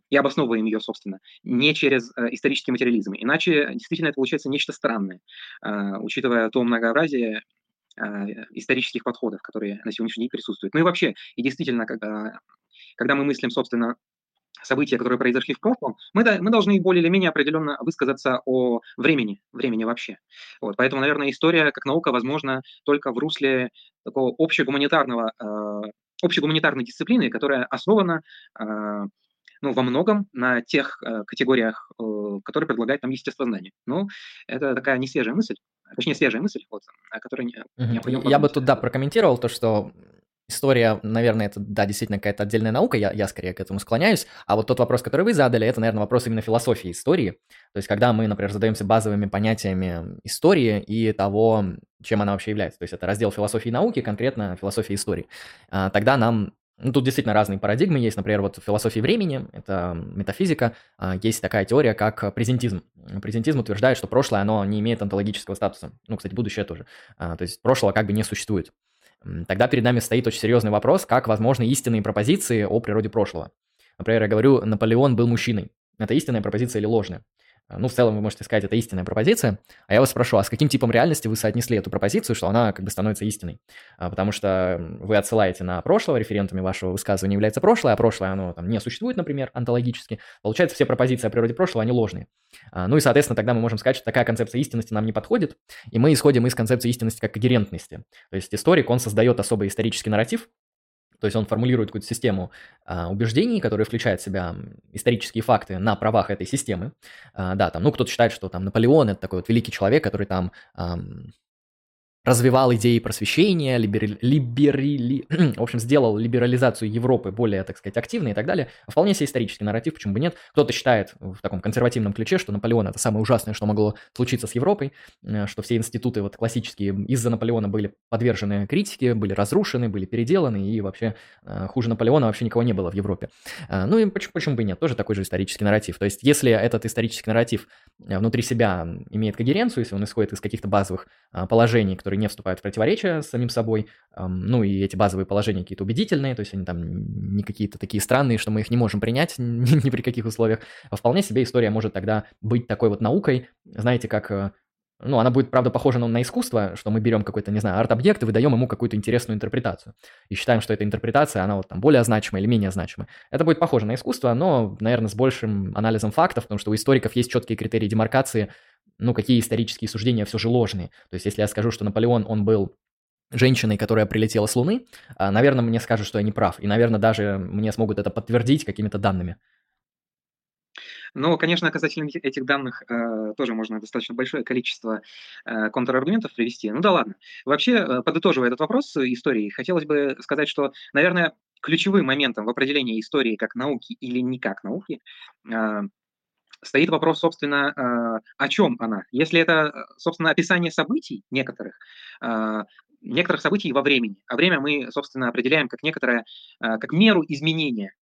и обосновываем ее, собственно, не через исторический материализм. Иначе действительно это получается нечто странное, учитывая то многообразие исторических подходов, которые на сегодняшний день присутствуют. Ну и вообще, и действительно, когда, когда мы мыслим, собственно, события, которые произошли в прошлом, мы, мы должны более или менее определенно высказаться о времени, времени вообще. Вот, поэтому, наверное, история как наука возможна только в русле такого общегуманитарного, э, общегуманитарной дисциплины, которая основана э, ну, во многом на тех э, категориях, э, которые предлагает нам естествознание. Ну, это такая не свежая мысль, точнее, свежая мысль, вот, о которой необходимо Я бы тут, да, прокомментировал то, что История, наверное, это, да, действительно какая-то отдельная наука, я, я скорее к этому склоняюсь. А вот тот вопрос, который вы задали, это, наверное, вопрос именно философии истории. То есть, когда мы, например, задаемся базовыми понятиями истории и того, чем она вообще является. То есть, это раздел философии науки, конкретно философии истории. А, тогда нам ну, тут действительно разные парадигмы есть. Например, вот в философии времени, это метафизика, а, есть такая теория, как презентизм. Презентизм утверждает, что прошлое, оно не имеет онтологического статуса. Ну, кстати, будущее тоже. А, то есть прошлого как бы не существует тогда перед нами стоит очень серьезный вопрос, как возможны истинные пропозиции о природе прошлого. Например, я говорю, Наполеон был мужчиной. Это истинная пропозиция или ложная? Ну, в целом вы можете сказать, это истинная пропозиция. А я вас спрошу, а с каким типом реальности вы соотнесли эту пропозицию, что она как бы становится истиной? А, потому что вы отсылаете на прошлое, референтами вашего высказывания является прошлое, а прошлое, оно там не существует, например, онтологически. Получается, все пропозиции о природе прошлого, они ложные. А, ну и, соответственно, тогда мы можем сказать, что такая концепция истинности нам не подходит, и мы исходим из концепции истинности как когерентности. То есть историк, он создает особый исторический нарратив, то есть он формулирует какую-то систему а, убеждений, которые включают в себя исторические факты на правах этой системы. А, да, там, ну, кто-то считает, что там Наполеон это такой вот великий человек, который там развивал идеи просвещения, либери, либерили, в общем, сделал либерализацию Европы более, так сказать, активной и так далее. Вполне себе исторический нарратив, почему бы нет. Кто-то считает в таком консервативном ключе, что Наполеон это самое ужасное, что могло случиться с Европой, э, что все институты вот классические из-за Наполеона были подвержены критике, были разрушены, были переделаны, и вообще э, хуже Наполеона вообще никого не было в Европе. Э, ну и почему, почему бы нет, тоже такой же исторический нарратив. То есть если этот исторический нарратив внутри себя имеет когеренцию, если он исходит из каких-то базовых положений, которые не вступают в противоречие с самим собой, ну и эти базовые положения какие-то убедительные, то есть они там не какие-то такие странные, что мы их не можем принять ни, при каких условиях. А вполне себе история может тогда быть такой вот наукой, знаете, как э, ну, она будет, правда, похожа на искусство, что мы берем какой-то, не знаю, арт-объект и выдаем ему какую-то интересную интерпретацию. И считаем, что эта интерпретация, она вот там более значимая или менее значимая. Это будет похоже на искусство, но, наверное, с большим анализом фактов, потому что у историков есть четкие критерии демаркации, ну, какие исторические суждения все же ложные. То есть, если я скажу, что Наполеон, он был женщиной, которая прилетела с Луны, а, наверное, мне скажут, что я не прав. И, наверное, даже мне смогут это подтвердить какими-то данными. Но, конечно, касательно этих данных э, тоже можно достаточно большое количество э, контраргументов привести. Ну да ладно. Вообще, э, подытоживая этот вопрос истории, хотелось бы сказать, что, наверное, ключевым моментом в определении истории как науки или не как науки э, стоит вопрос, собственно, э, о чем она. Если это, э, собственно, описание событий некоторых, э, некоторых событий во времени, а время мы, собственно, определяем как некоторое, как меру изменения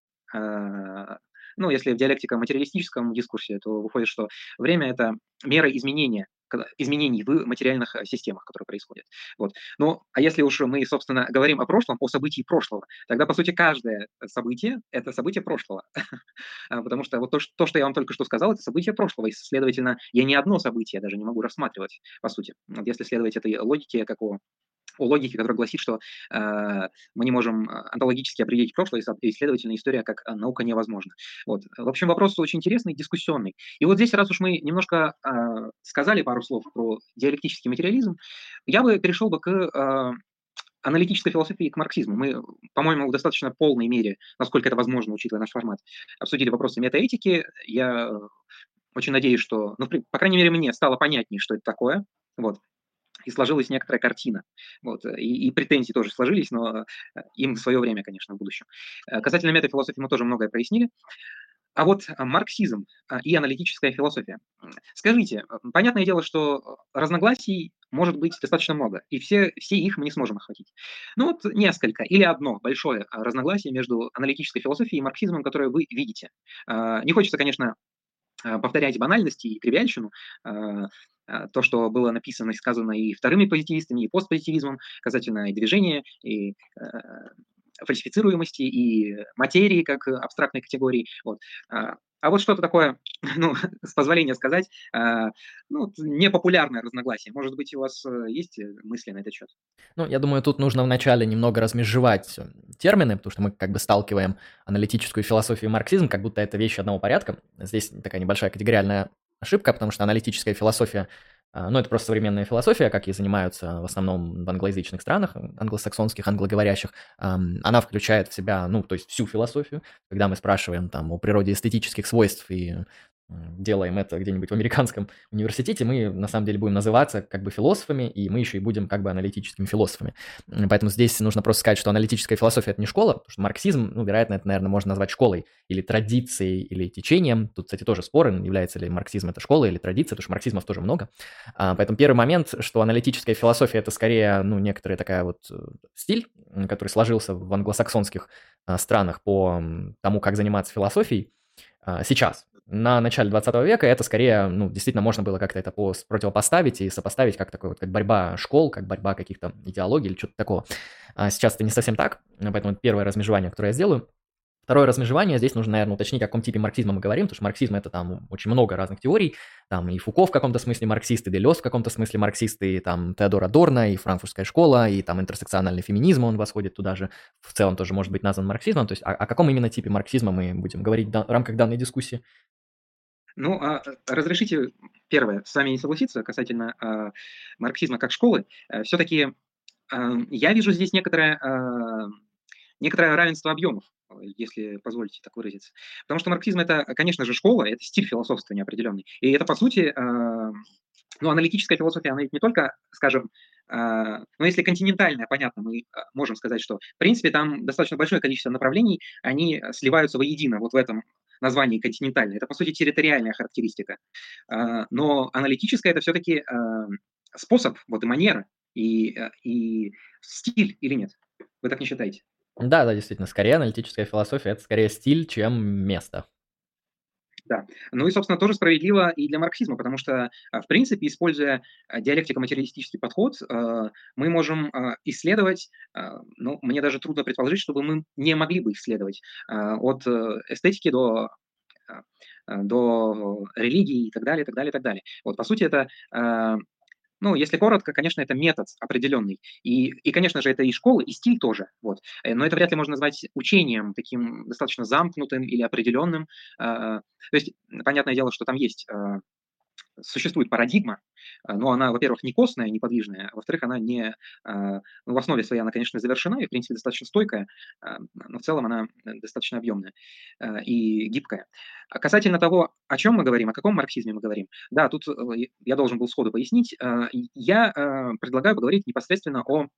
ну, если в диалектико-материалистическом дискурсе, то выходит, что время – это мера изменения изменений в материальных э, системах, которые происходят. Вот. Ну, а если уж мы, собственно, говорим о прошлом, о событии прошлого, тогда, по сути, каждое событие – это событие прошлого. А, потому что вот то, то, что я вам только что сказал, это событие прошлого, и, следовательно, я ни одно событие даже не могу рассматривать, по сути. Если следовать этой логике, как у о логике, которая гласит, что э, мы не можем э, онтологически определить прошлое, и, следовательно, история как э, наука невозможна. Вот. В общем, вопрос очень интересный, дискуссионный. И вот здесь, раз уж мы немножко э, сказали пару слов про диалектический материализм, я бы перешел бы к э, аналитической философии к марксизму. Мы, по-моему, в достаточно полной мере, насколько это возможно, учитывая наш формат, обсудили вопросы метаэтики. Я очень надеюсь, что, ну, по крайней мере, мне стало понятнее, что это такое. Вот и сложилась некоторая картина. Вот, э, и, и претензии тоже сложились, но э, им в свое время, конечно, в будущем. Э, касательно метафилософии мы тоже многое прояснили. А вот марксизм и аналитическая философия. Скажите, понятное дело, что разногласий может быть достаточно много, и все, все их мы не сможем охватить. Ну вот несколько или одно большое разногласие между аналитической философией и марксизмом, которое вы видите. Не хочется, конечно, повторять банальности и тривиальщину, то, что было написано и сказано и вторыми позитивистами, и постпозитивизмом касательно и движения, и фальсифицируемости, и материи как абстрактной категории. Вот. А вот что-то такое, ну, с позволения сказать, э, ну, непопулярное разногласие. Может быть, у вас э, есть э, мысли на этот счет? Ну, я думаю, тут нужно вначале немного размежевать термины, потому что мы как бы сталкиваем аналитическую философию и марксизм, как будто это вещи одного порядка. Здесь такая небольшая категориальная ошибка, потому что аналитическая философия ну, это просто современная философия, как и занимаются в основном в англоязычных странах, англосаксонских, англоговорящих. Она включает в себя, ну, то есть всю философию. Когда мы спрашиваем там о природе эстетических свойств и делаем это где-нибудь в американском университете, мы на самом деле будем называться как бы философами, и мы еще и будем как бы аналитическими философами. Поэтому здесь нужно просто сказать, что аналитическая философия – это не школа, потому что марксизм, ну, вероятно, это, наверное, можно назвать школой или традицией, или течением. Тут, кстати, тоже споры, является ли марксизм это школа или традиция, потому что марксизмов тоже много. А, поэтому первый момент, что аналитическая философия – это скорее, ну, некоторая такая вот э, стиль, который сложился в англосаксонских а, странах по тому, как заниматься философией, а, сейчас на начале 20 века это скорее, ну, действительно можно было как-то это противопоставить и сопоставить как такой вот, как борьба школ, как борьба каких-то идеологий или что-то такого. А сейчас это не совсем так, поэтому это первое размежевание, которое я сделаю. Второе размежевание, здесь нужно, наверное, уточнить, о каком типе марксизма мы говорим, потому что марксизм это там очень много разных теорий, там и Фуко в каком-то смысле марксист, и Делес в каком-то смысле марксист, и там Теодора Дорна, и франкфуртская школа, и там интерсекциональный феминизм, он восходит туда же, в целом тоже может быть назван марксизмом, то есть о, о каком именно типе марксизма мы будем говорить в рамках данной дискуссии? Ну, а разрешите первое, с вами не согласиться касательно а, марксизма как школы. А, э, все-таки а, я вижу здесь некоторое, а, некоторое равенство объемов, если позволите так выразиться. Потому что марксизм это, конечно же, школа, это стиль философствования определенный. И это, по сути, а, ну, аналитическая философия, она ведь не только, скажем, Uh, но если континентальная, понятно, мы можем сказать, что, в принципе, там достаточно большое количество направлений, они сливаются воедино вот в этом названии континентальной. Это, по сути, территориальная характеристика. А, но аналитическая – это все-таки а, способ, вот и манера, и, и стиль или нет? Вы так не считаете? Да, да, действительно, скорее аналитическая философия – это скорее стиль, чем место. Да. Ну и, собственно, тоже справедливо и для марксизма, потому что, в принципе, используя диалектико-материалистический подход, мы можем исследовать, ну, мне даже трудно предположить, чтобы мы не могли бы исследовать от э, эстетики до до религии и так далее, и так далее, и так далее. Вот, по сути, это ну, если коротко, конечно, это метод определенный. И, и, конечно же, это и школа, и стиль тоже. Вот. Э, но это вряд ли можно назвать учением таким достаточно замкнутым или определенным. А, то есть, понятное дело, что там есть а, существует парадигма, а, но она, во-первых, не костная, неподвижная, а во-вторых, она не, а, ну, в основе своей она, конечно, завершена и, в принципе, достаточно стойкая, а, но в целом она достаточно объемная и гибкая. Касательно того, о чем мы говорим, о каком марксизме мы говорим, да, тут э, я должен был сходу пояснить, я предлагаю поговорить непосредственно о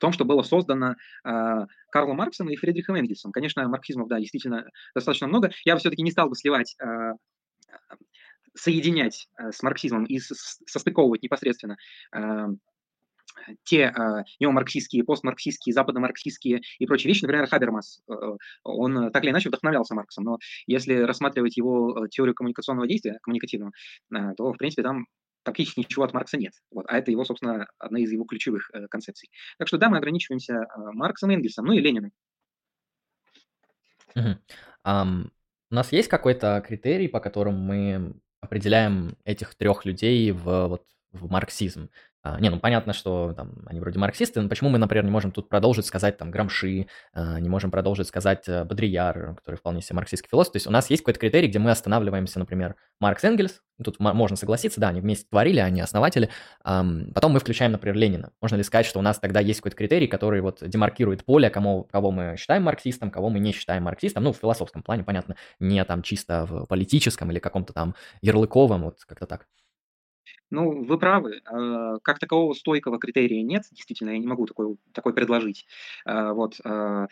том, что было создано э, Карлом Марксом и Фридрихом Энгельсом. Конечно, марксизмов, да, действительно достаточно много. Я бы все-таки не стал бы сливать э, соединять э, с марксизмом и состыковывать непосредственно э, те э, неомарксистские, постмарксистские, западномарксистские и прочие вещи. Например, Хабермас, он так или иначе вдохновлялся Марксом, но если рассматривать его теорию коммуникационного действия, коммуникативного, то, в принципе, там практически ничего от Маркса нет. Вот. А это его, собственно, одна из его ключевых концепций. Так что да, мы ограничиваемся Марксом и Энгельсом, ну и Лениным. Угу. Um, у нас есть какой-то критерий, по которому мы определяем этих трех людей в, вот, в марксизм. А, не, ну понятно, что там, они вроде марксисты, но почему мы, например, не можем тут продолжить сказать там Грамши, а, не можем продолжить сказать э, Бодрияр, который вполне себе марксистский философ. То есть у нас есть какой-то критерий, где мы останавливаемся, например, Маркс Энгельс, тут можно согласиться, да, они вместе творили, они основатели. Потом мы включаем, например, Ленина. Можно ли сказать, что у нас тогда есть какой-то критерий, который вот демаркирует поле, кому, кого мы считаем марксистом, кого мы не считаем марксистом, ну, в философском плане, понятно, не там чисто в политическом или каком-то там ярлыковом, вот как-то так. Ну, вы правы. А, как такового стойкого критерия нет. Действительно, я не могу такой, такой предложить. А, вот. А,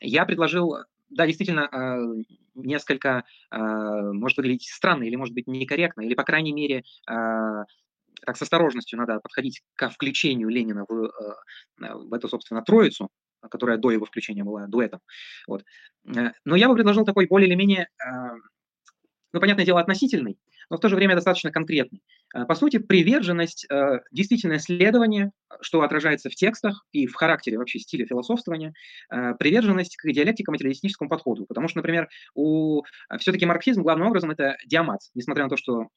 я предложил, да, действительно, несколько, может выглядеть странно или, может быть, некорректно, или, по крайней мере, так с осторожностью надо подходить к включению Ленина в, в эту, собственно, троицу, которая до его включения была дуэтом. Вот. Э, но я бы предложил такой более или менее ну, понятное дело, относительный, но в то же время достаточно конкретный. Э, по сути, приверженность, э, действительное следование, что отражается в текстах и в характере вообще стиля философствования, э, приверженность к диалектико-материалистическому подходу. Потому что, например, у все-таки марксизм главным образом это диамат, несмотря на то, что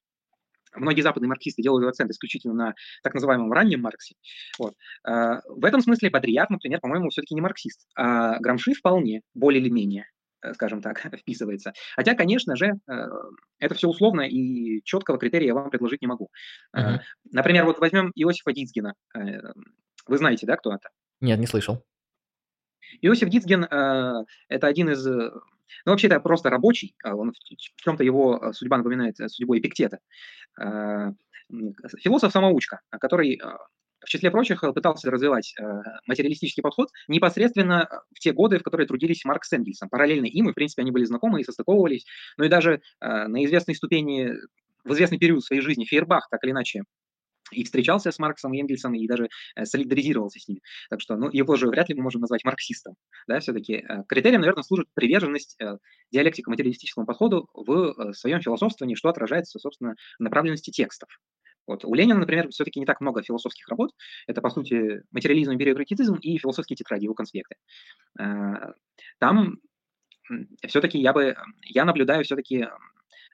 Многие западные марксисты делают акцент исключительно на так называемом раннем Марксе. Вот. В этом смысле Бодрияр, например, по-моему, все-таки не марксист, а Грамши вполне, более или менее. Э, скажем так, вписывается. Хотя, конечно же, э, это все условно, и четкого критерия я вам предложить не могу. Uh-huh. Например, вот возьмем Иосифа Дицгена. Вы знаете, да, кто это? Нет, не слышал. Иосиф Дицген – это один из ну, вообще, это просто рабочий. А он, в чем-то его судьба напоминает судьбу Эпиктета. Философ-самоучка, который в числе прочих, э, пытался развивать э, материалистический подход непосредственно э, в те годы, в которые трудились Маркс с Энгельсом. Параллельно им, и, в принципе, они были знакомы и состыковывались. Но и даже на известной ступени, в известный период своей жизни Фейербах, так или иначе, и встречался с Марксом и Энгельсом, и даже солидаризировался с ними. Так что ну, его же вряд ли мы можем назвать марксистом. Да, все-таки критерием, наверное, служит приверженность диалектико-материалистическому подходу в своем философствовании, что отражается, собственно, в направленности текстов. Вот. У Ленина, например, все-таки не так много философских работ. Это, по сути, материализм и и философские тетради, его конспекты. Э, там все-таки я бы, я наблюдаю все-таки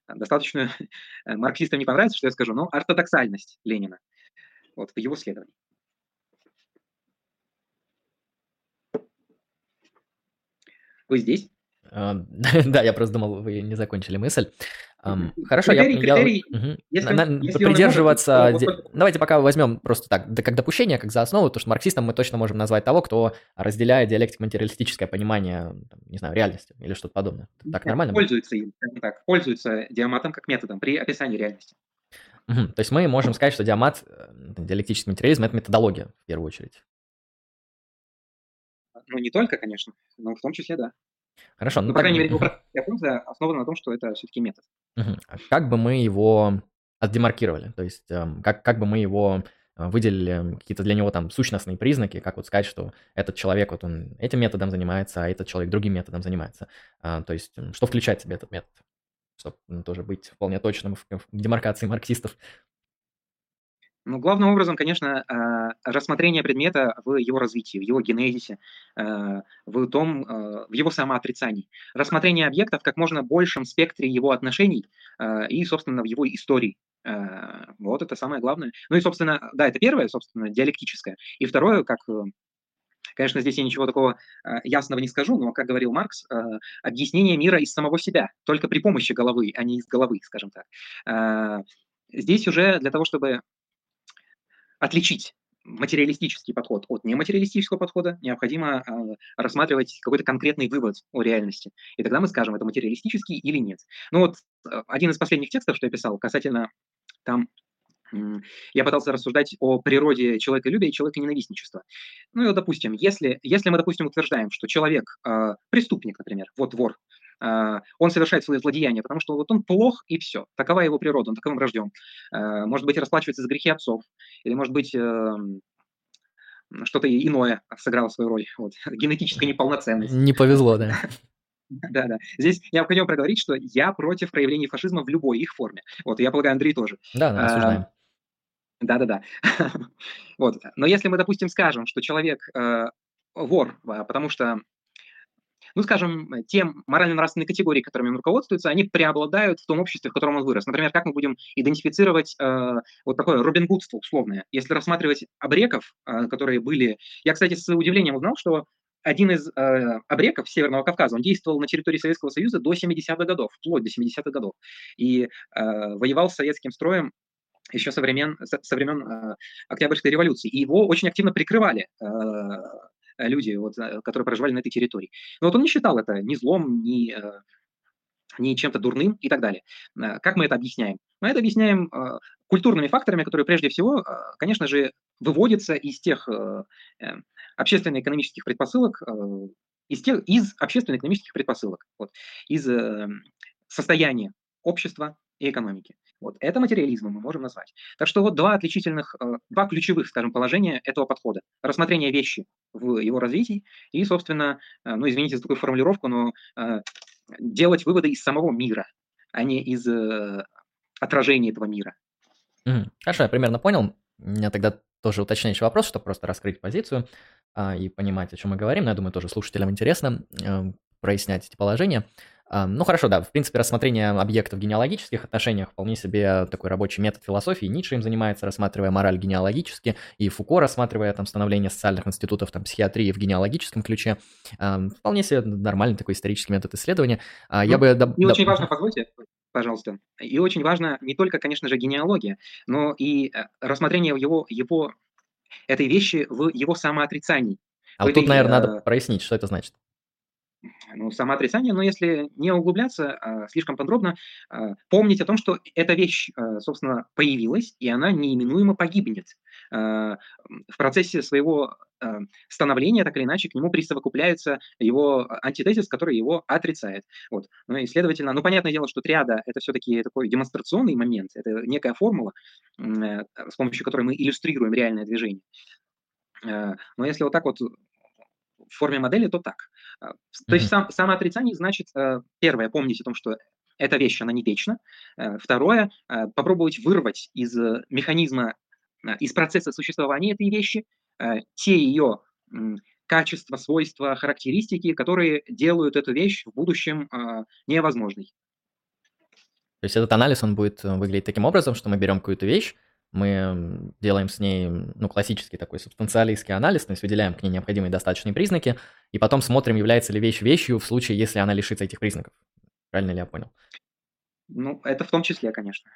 достаточно, марксистам не понравится, что я скажу, но ортодоксальность Ленина вот, в его следовании. Вы здесь? Да, я просто думал, вы не закончили мысль. Хорошо, я, придерживаться. де- Давайте пока возьмем просто так, как допущение, как за основу, потому что марксистом мы точно можем назвать того, кто разделяет диалектико-материалистическое понимание, не знаю, реальности или что-то подобное. Так нормально пользуется им, так, пользуется диаматом как методом при описании реальности. То есть мы можем сказать, что диамат, э, диалектический материализм, это методология в первую очередь. Ну, не только, конечно, но в том числе, да. Хорошо, ну, Ну, по крайней мере, функция основана на том, что это все-таки метод. А как бы мы его отдемаркировали? То есть, эм, как, как бы мы его э, выделили, какие-то для него там сущностные признаки, как вот сказать, что этот человек, вот он этим методом занимается, а этот человек другим методом занимается. А, то есть, что включает в себя этот метод? Чтобы тоже быть вполне точным в, в демаркации марксистов. Ну, главным образом, конечно, а, рассмотрение предмета в его развитии, в его генезисе, а, в том, а, в его самоотрицании. Рассмотрение объекта в как можно большем спектре его отношений и, собственно, в его истории. Вот это самое главное. Ну и, собственно, да, это первое, собственно, диалектическое. И второе, как э, Конечно, здесь я ничего такого ясного не скажу, но, как говорил Маркс, объяснение мира из самого себя, только при помощи головы, а не из головы, скажем так. Здесь уже для того, чтобы отличить материалистический подход от нематериалистического подхода, необходимо э, рассматривать какой-то конкретный вывод о реальности. И тогда мы скажем, это материалистический или нет. Ну вот э, один из последних текстов, что я писал, касательно там я пытался рассуждать о природе человеколюбия и человеконенавистничества. Ну и, допустим, если, если мы, допустим, утверждаем, что человек э, преступник, например, вот вор, а, он совершает свои злодеяния, потому что вот он плох и все. Такова его природа, он таковым рожден. А, может быть, расплачивается за грехи отцов, или, может быть, эм, что-то иное сыграло свою роль. Вот. Генетическая неполноценность. Не повезло, да. Да, да. Здесь необходимо проговорить, что я против проявлений фашизма в любой их форме. Вот, я полагаю, Андрей тоже. Да, да, осуждаем. Да, да, да. Вот. Но если мы, допустим, скажем, что человек э, вор, потому что ну, скажем, те морально-нравственные категории, которыми он руководствуется, они преобладают в том обществе, в котором он вырос. Например, как мы будем идентифицировать э, вот такое робингудство условное, если рассматривать обреков, э, которые были... Я, кстати, с удивлением узнал, что один из э, обреков Северного Кавказа, он действовал на территории Советского Союза до 70-х годов, вплоть до 70-х годов, и э, воевал с советским строем еще со времен, со, со времен э, Октябрьской революции. И его очень активно прикрывали э, Э, люди, вот, э, которые проживали на этой территории. Но вот он не считал это ни злом, ни, э, ни чем-то дурным и так далее. Как мы это объясняем? Мы это объясняем культурными факторами, которые прежде всего, конечно же, выводятся из тех общественно-экономических предпосылок, из, тех, из общественно-экономических предпосылок, вот, из состояния общества и экономики. Вот это материализмом мы можем назвать. Так что вот два отличительных, э, два ключевых, скажем, положения этого подхода. Рассмотрение вещи в его развитии и, собственно, э, ну, извините за такую формулировку, но э, делать выводы из самого мира. а не из отражения этого мира. Мгм. Хорошо, я примерно понял. У меня тогда тоже уточняющий вопрос, чтобы просто раскрыть позицию а, и понимать, о чем мы говорим. Но я думаю, тоже слушателям интересно прояснять эти положения. А, ну хорошо, да, в принципе, рассмотрение объектов в генеалогических отношениях вполне себе такой рабочий метод философии. Ницше им занимается, рассматривая мораль генеалогически, и Фуко, рассматривая там становление социальных институтов, там, психиатрии в генеалогическом ключе. А, вполне себе нормальный такой исторический метод исследования. А, я Ну, бы... и очень важно, позвольте, пожалуйста, и очень важно не только, конечно же, генеалогия, но и э, рассмотрение его, его этой вещи в его самоотрицании. А вот тут, наверное, надо э, прояснить, что это значит ну, самоотрицание, но если не углубляться а, слишком подробно, а, помнить о том, что эта вещь, а, собственно, появилась, и она неименуемо погибнет. А, в процессе своего а, становления, так или иначе, к нему присовокупляется его антитезис, который его отрицает. Вот. Ну и, следовательно, ну, понятное дело, что триада – это все-таки такой демонстрационный момент, это некая формула, э, с помощью которой мы иллюстрируем реальное движение. Э, но если вот так вот в форме модели, то так. А, то есть сам, самоотрицание значит, э, первое, помнить о том, что эта вещь, она не вечна. Э, второе, э, попробовать вырвать из механизма, из процесса существования этой вещи те ее качества, свойства, характеристики, которые делают эту вещь в будущем невозможной. То есть этот анализ, он будет выглядеть таким образом, что мы берем какую-то вещь, мы делаем с ней, ну, классический такой субстанциалистский анализ, то есть выделяем к ней необходимые достаточные признаки, и потом смотрим, является ли вещь вещью в случае, если она лишится этих признаков. Правильно ли я понял? Ну, это в том числе, конечно.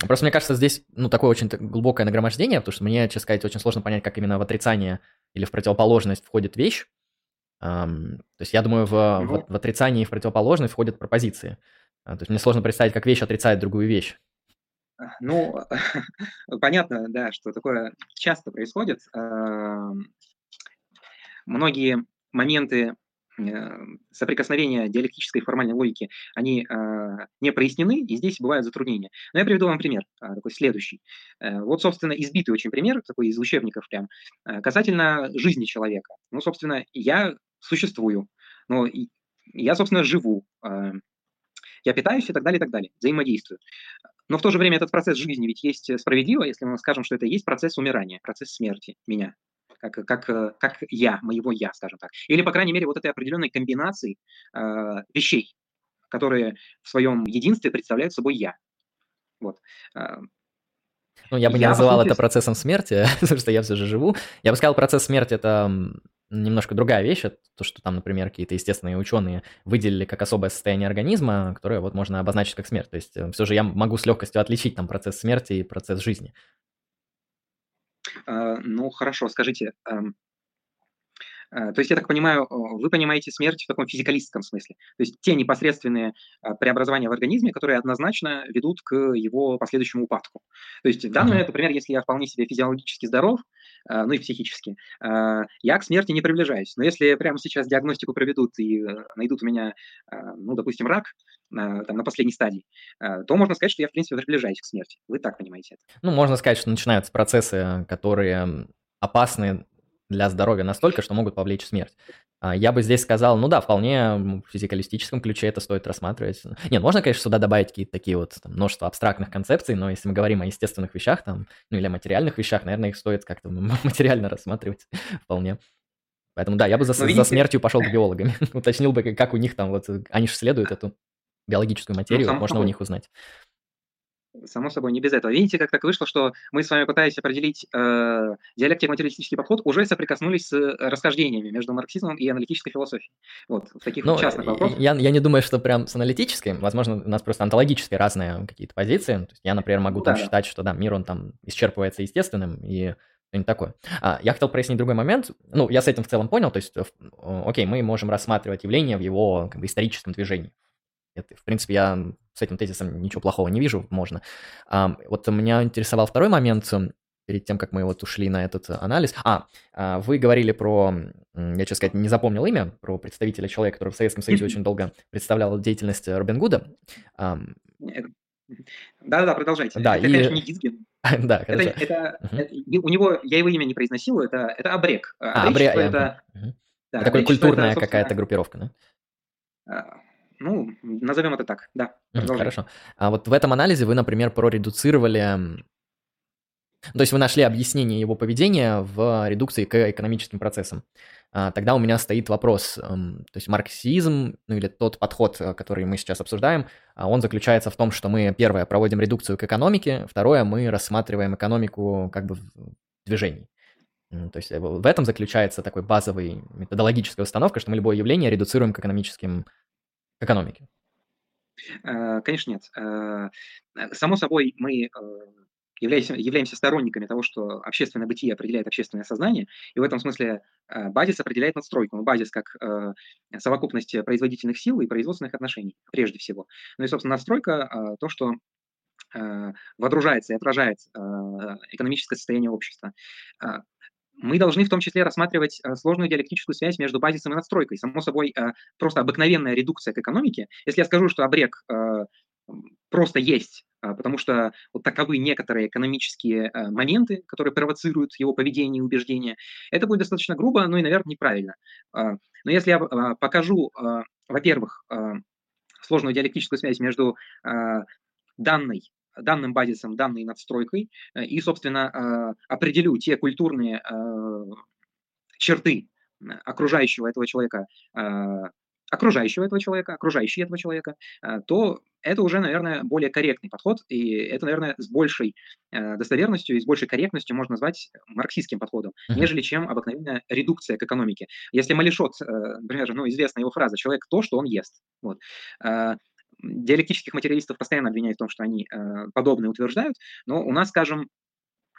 Просто мне кажется, здесь, ну, такое очень глубокое нагромождение, потому что мне, честно сказать, очень сложно понять, как именно в отрицание или в противоположность входит вещь. Um, то есть я думаю, в, ну, в, в отрицании и в противоположность входят пропозиции. Uh, то есть мне сложно представить, как вещь отрицает другую вещь. Ну, понятно, да, что такое часто происходит. Многие моменты э, соприкосновения диалектической формальной логики, они а, не прояснены, и здесь бывают затруднения. Но я приведу вам пример, а, такой следующий. Э, вот, собственно, избитый очень пример, такой из учебников прям, э, касательно жизни человека. Ну, собственно, я существую, но я, собственно, живу, я питаюсь и так далее, и так далее, взаимодействую. Но в то же время этот процесс жизни ведь есть э, справедливо, если мы скажем, что это есть процесс умирания, процесс смерти меня, как, как, э, как я, моего я, скажем так. Или, по крайней мере, вот этой определенной комбинации э, вещей, которые в своем единстве представляют собой я. Вот. Ну, я бы я, не называл это процессом смерти, потому что я все же живу. Я бы сказал, процесс смерти – это немножко другая вещь, это то, что там, например, какие-то естественные ученые выделили как особое состояние организма, которое вот можно обозначить как смерть. То есть э, все же я могу с легкостью отличить там процесс смерти и процесс жизни. Uh, ну, хорошо, скажите, um, Э, то есть, я так понимаю, вы понимаете смерть в таком физикалистском смысле. То есть те непосредственные а, преобразования в организме, которые однозначно ведут к его последующему упадку. То есть в данный момент, например, если я вполне себе физиологически здоров, э, ну и психически, э, я к смерти не приближаюсь. Но если прямо сейчас диагностику проведут и найдут у меня, ну, допустим, рак, там, на последней стадии, то можно сказать, что я, в принципе, приближаюсь к смерти. Вы так понимаете это? Ну, можно сказать, что начинаются процессы, которые опасны для здоровья настолько, что могут повлечь смерть. А, я бы здесь сказал, ну да, вполне в физикалистическом ключе это стоит рассматривать. Нет, можно, конечно, сюда добавить какие-то такие вот там, множество абстрактных концепций, но если мы говорим о естественных вещах там, ну или о материальных вещах, наверное, их стоит как-то материально рассматривать вполне. Поэтому да, я бы за, видите... за смертью пошел к биологам, уточнил бы, как у них там вот, они же следуют эту биологическую ну, материю, ну, можно у них узнать. Само собой, не без этого. Видите, как так вышло, что мы с вами, пытаясь определить э, диалектико-материалистический подход, уже соприкоснулись с э, расхождениями между марксизмом и аналитической философией. Вот, в таких ну, частных вопросах. Я, я не думаю, что прям с аналитической, возможно, у нас просто онтологически разные какие-то позиции. То есть я, например, могу ну, там да, считать, что да, мир, он там исчерпывается естественным, и что-нибудь такое. А, я хотел прояснить другой момент. Ну, я с этим в целом понял. То есть, окей, мы можем рассматривать явление в его как бы, историческом движении. Это, в принципе, я с этим тезисом ничего плохого не вижу, можно. А, вот меня интересовал второй момент, перед тем, как мы вот ушли на этот анализ. А, а вы говорили про, я, честно сказать, не запомнил имя, про представителя человека, который в Советском Союзе очень долго представлял деятельность Робин Гуда. Да-да, продолжайте. Да, это, и... конечно, не Гизгин. да, это, это, угу. это, у него, я его имя не произносил, это, это Абрек. А, Абрек, это... Угу. Да, такая культурная это, какая-то группировка, да? Ну, назовем это так, да. Хорошо. А вот в этом анализе вы, например, проредуцировали то есть вы нашли объяснение его поведения в редукции к экономическим процессам. А, тогда у меня стоит вопрос, эм, то есть марксизм, ну или тот подход, э, который мы сейчас обсуждаем, а, он заключается в том, что мы, первое, проводим редукцию к экономике, второе, мы рассматриваем экономику как бы в движении. То есть э, в этом заключается такой базовый методологическая установка, что мы любое явление редуцируем к экономическим, к экономике. Э, конечно, нет. Само собой, мы являемся, являемся сторонниками того, что общественное бытие определяет общественное сознание, и в этом смысле э, базис определяет надстройку. Ну, базис как э, совокупность производительных сил и производственных отношений, прежде всего. Ну и, собственно, надстройка э, то, что э, водружается и отражает э, экономическое состояние общества. Мы должны в том числе рассматривать э, сложную диалектическую связь между базисом и надстройкой. Само собой, э, просто обыкновенная редукция к экономике. Если я скажу, что обрек э, просто есть потому что вот таковы некоторые экономические моменты, которые провоцируют его поведение и убеждения. Это будет достаточно грубо, ну и, наверное, неправильно. Но если я покажу, во-первых, сложную диалектическую связь между данной данным базисом, данной надстройкой и, собственно, определю те культурные черты окружающего этого человека, окружающего этого человека, окружающие этого человека, то это уже, наверное, более корректный подход, и это, наверное, с большей э, достоверностью и с большей корректностью можно назвать марксистским подходом, uh-huh. нежели чем обыкновенная редукция к экономике. Если Малишот, э, например, ну, известна его фраза «человек то, что он ест». Вот. Диалектических материалистов постоянно обвиняют в том, что они э, подобное утверждают, но у нас, скажем,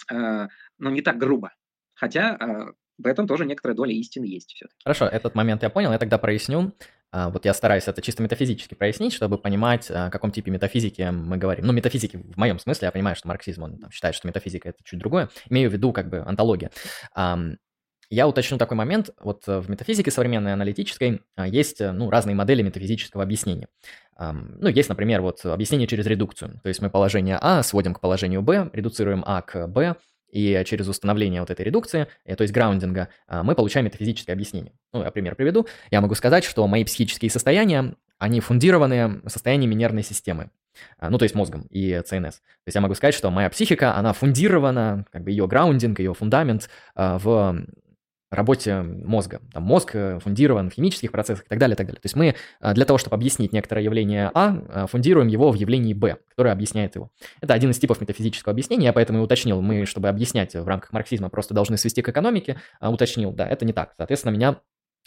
ну, не так грубо. Хотя э, в этом тоже некоторая доля истины есть все-таки. Хорошо, этот момент я понял, я тогда проясню. А, вот я стараюсь это чисто метафизически прояснить, чтобы понимать, о каком типе метафизики мы говорим. Ну, метафизики в моем смысле, я понимаю, что марксизм, он там, считает, что метафизика – это чуть другое. Имею в виду как бы антология. Я уточню такой момент. Вот э, в метафизике современной аналитической а, есть э, ну, разные модели метафизического объяснения. Ну, есть, например, вот объяснение через редукцию. То есть мы положение А сводим к положению Б, редуцируем А к Б, и через установление вот этой редукции, э, то есть граундинга, а, мы получаем метафизическое объяснение. Ну, я пример приведу. Я могу сказать, что мои психические состояния, они фундированы состояниями нервной системы. А, ну, то есть мозгом и ЦНС. То есть я могу сказать, что моя психика, она фундирована, как бы ее граундинг, ее фундамент в работе мозга. Там мозг э, фундирован в химических процессах и так далее, и так далее. То есть мы э, для того, чтобы объяснить некоторое явление А, э, фундируем его в явлении Б, которое объясняет его. Это один из типов метафизического объяснения, я поэтому и уточнил. Мы, чтобы объяснять в рамках марксизма, просто должны свести к экономике, а уточнил, да, это не так. Соответственно, меня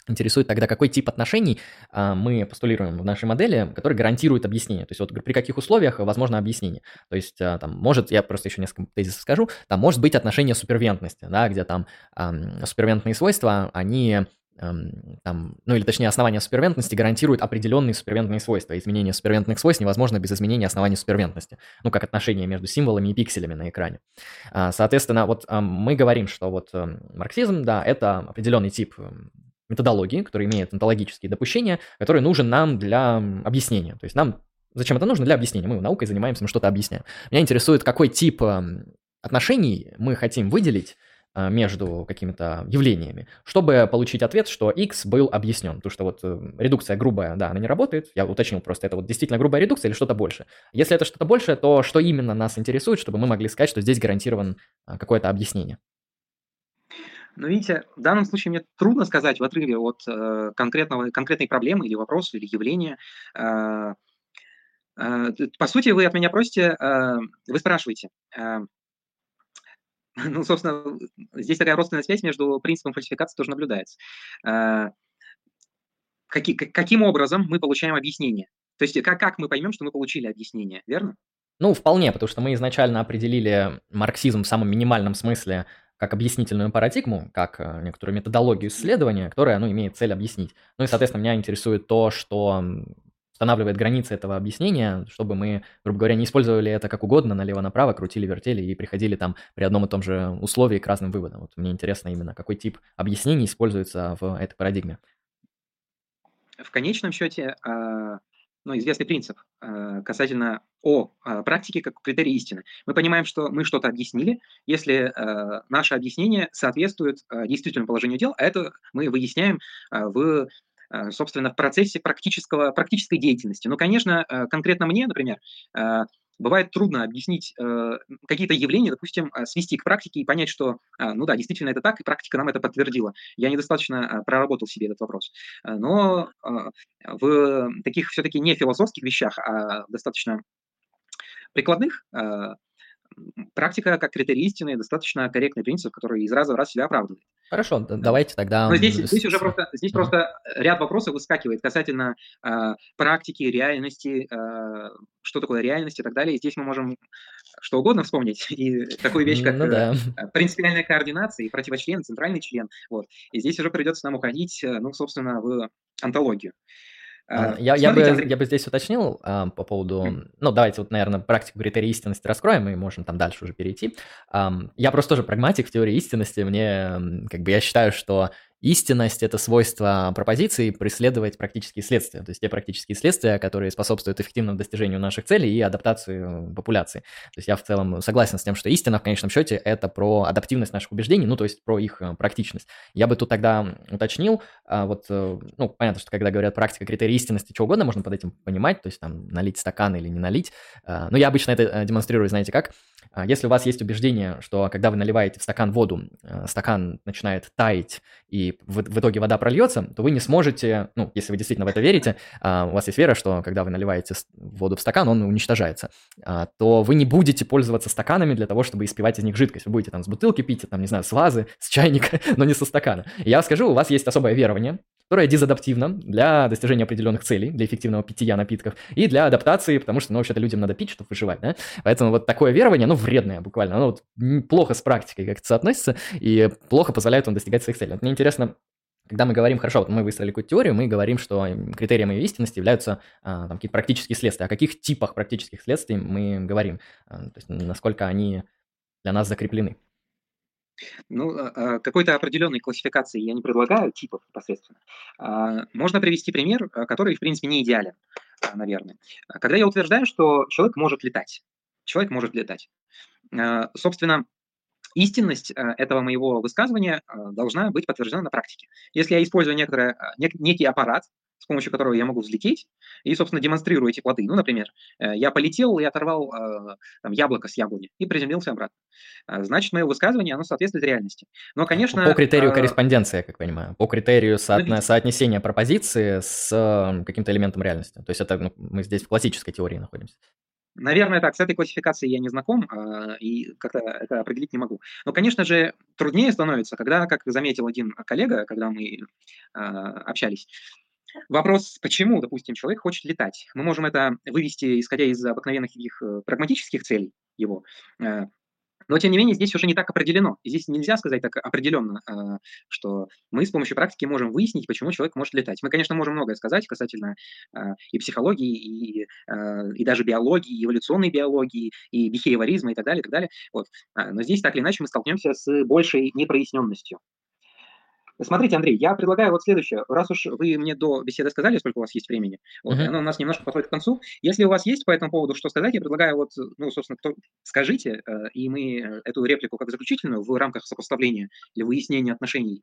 Интересует тогда, какой тип отношений а, мы постулируем в нашей модели, который гарантирует объяснение. То есть вот при каких условиях возможно объяснение. То есть а, там может, я просто еще несколько тезисов скажу, там может быть отношение супервентности, да, где там а, супервентные свойства, они там, ну или точнее основания супервентности гарантируют определенные супервентные свойства. Изменение супервентных свойств невозможно без изменения оснований супервентности. Ну, как отношение между символами и пикселями на экране. Соответственно, вот мы говорим, что вот марксизм, да, это определенный тип методологии, который имеет онтологические допущения, который нужен нам для объяснения. То есть нам зачем это нужно? Для объяснения. Мы наукой занимаемся, мы что-то объясняем. Меня интересует, какой тип отношений мы хотим выделить а, между какими-то явлениями, чтобы получить ответ, что x был объяснен. Потому что вот э, редукция грубая, да, она не работает. Я уточнил просто, это вот действительно грубая редукция или что-то больше. Если это что-то большее, то что именно нас интересует, чтобы мы могли сказать, что здесь гарантирован а, какое-то объяснение? Но видите, в данном случае мне трудно сказать в отрыве от э, конкретного, конкретной проблемы или вопроса, или явления. Э, э, по сути, вы от меня просите, э, вы спрашиваете, э, ну, собственно, здесь такая родственная связь между принципом фальсификации тоже наблюдается. Э, каки, каким образом мы получаем объяснение? То есть как, как мы поймем, что мы получили объяснение, верно? Ну, вполне, потому что мы изначально определили марксизм в самом минимальном смысле как объяснительную парадигму, как э, некоторую методологию исследования, которая ну, имеет цель объяснить. Ну и, соответственно, меня интересует то, что устанавливает границы этого объяснения, чтобы мы, грубо говоря, не использовали это как угодно, налево-направо, крутили, вертели и приходили там при одном и том же условии к разным выводам. Вот мне интересно именно, какой тип объяснений используется в этой парадигме. В конечном счете, а, ну, известный принцип э, касательно о э, практике как критерий истины. Мы понимаем, что мы что-то объяснили, если э, наше объяснение соответствует действительному положению дел, а это мы выясняем в э, собственно, в процессе практического, практической деятельности. Ну, конечно, э, конкретно мне, например, бывает трудно объяснить какие-то явления, допустим, свести к практике и понять, что, ну да, действительно это так, и практика нам это подтвердила. Я недостаточно проработал себе этот вопрос. Но в таких все-таки не философских вещах, а достаточно прикладных, практика как критерий истины достаточно корректный принцип, который из раза в раз себя оправдывает. Хорошо, да. давайте тогда... Но здесь, здесь уже просто, здесь uh-huh. просто ряд вопросов выскакивает касательно э, практики, реальности, э, что такое реальность и так далее. И здесь мы можем что угодно вспомнить, и такую вещь, как ну, да. Э, принципиальная координация и противочлен, центральный член. Вот. И здесь уже придется нам уходить, э, ну, собственно, в антологию. А, я, я, бы, я бы здесь уточнил а, по поводу, ну, давайте вот, наверное, практику критерия истинности раскроем, и можем там дальше уже перейти. А, я просто тоже прагматик в теории истинности, мне, как бы, я считаю, что Истинность – это свойство пропозиции преследовать практические следствия, то есть те практические следствия, которые способствуют эффективному достижению наших целей и адаптации э, популяции. То есть я в целом согласен с тем, что истина в конечном счете – это про адаптивность наших убеждений, ну то есть про их э, практичность. Я бы тут тогда уточнил, а, вот, э, ну понятно, что когда говорят практика, критерий истинности, что угодно можно под этим понимать, то есть там налить стакан или не налить. Но я обычно это демонстрирую, знаете как? А, если у вас есть убеждение, что когда вы наливаете в стакан воду, стакан начинает таять и в, в итоге вода прольется, то вы не сможете, ну, если вы действительно в это верите, а, у вас есть вера, что когда вы наливаете воду в стакан, он уничтожается, а, то вы не будете пользоваться стаканами для того, чтобы испивать из них жидкость. Вы будете там с бутылки пить, там, не знаю, с вазы, с чайника, но не со стакана. Я скажу, у вас есть особое верование, которое дизадаптивно для достижения определенных целей, для эффективного питья напитков и для адаптации, потому что, ну, вообще-то людям надо пить, чтобы выживать, да? Поэтому вот такое верование, ну, вредное буквально, оно вот плохо с практикой как-то соотносится и плохо позволяет вам достигать своих целей. Вот мне интересно, когда мы говорим, хорошо, вот мы выстроили какую-то теорию, мы говорим, что критерием ее истинности являются а, там, какие-то практические следствия. О каких типах практических следствий мы говорим? А, то есть насколько они для нас закреплены? Ну, а, а, какой-то определенной классификации я не предлагаю, типов непосредственно. А, можно привести пример, который, в принципе, не идеален, наверное. Когда я утверждаю, что человек может летать. Человек может летать. Собственно, истинность этого моего высказывания должна быть подтверждена на практике. Если я использую некоторое, некий аппарат, с помощью которого я могу взлететь и, собственно, демонстрирую эти плоды. Ну, например, э, я полетел и оторвал э, там, яблоко с яблони и приземлился обратно. Э, значит, мое высказывание, оно соответствует реальности. Но, конечно... По критерию корреспонденции, я как понимаю, по критерию соотно... соотнесения пропозиции с каким-то элементом реальности. То есть это ну, мы здесь в классической теории находимся. Наверное, так. С этой классификацией я не знаком и как-то это определить не могу. Но, конечно же, труднее становится, когда, как заметил один коллега, когда мы общались, Вопрос, почему, допустим, человек хочет летать. Мы можем это вывести, исходя из обыкновенных таких э, прагматических целей его. Э, но, тем не менее, здесь уже не так определено. Здесь нельзя сказать так определенно, э, что мы с помощью практики можем выяснить, почему человек может летать. Мы, конечно, можем многое сказать касательно и психологии, и, и даже биологии, эволюционной биологии, и бихевиоризма и так далее, и так далее. Вот. Но здесь так или иначе мы столкнемся с большей непроясненностью. Смотрите, Андрей, я предлагаю вот следующее. Раз уж вы мне до беседы сказали, сколько у вас есть времени, вот, uh-huh. оно у нас немножко подходит к концу. Если у вас есть по этому поводу что сказать, я предлагаю вот, ну, собственно, кто, скажите, э, и мы эту реплику как заключительную в рамках сопоставления или выяснения отношений,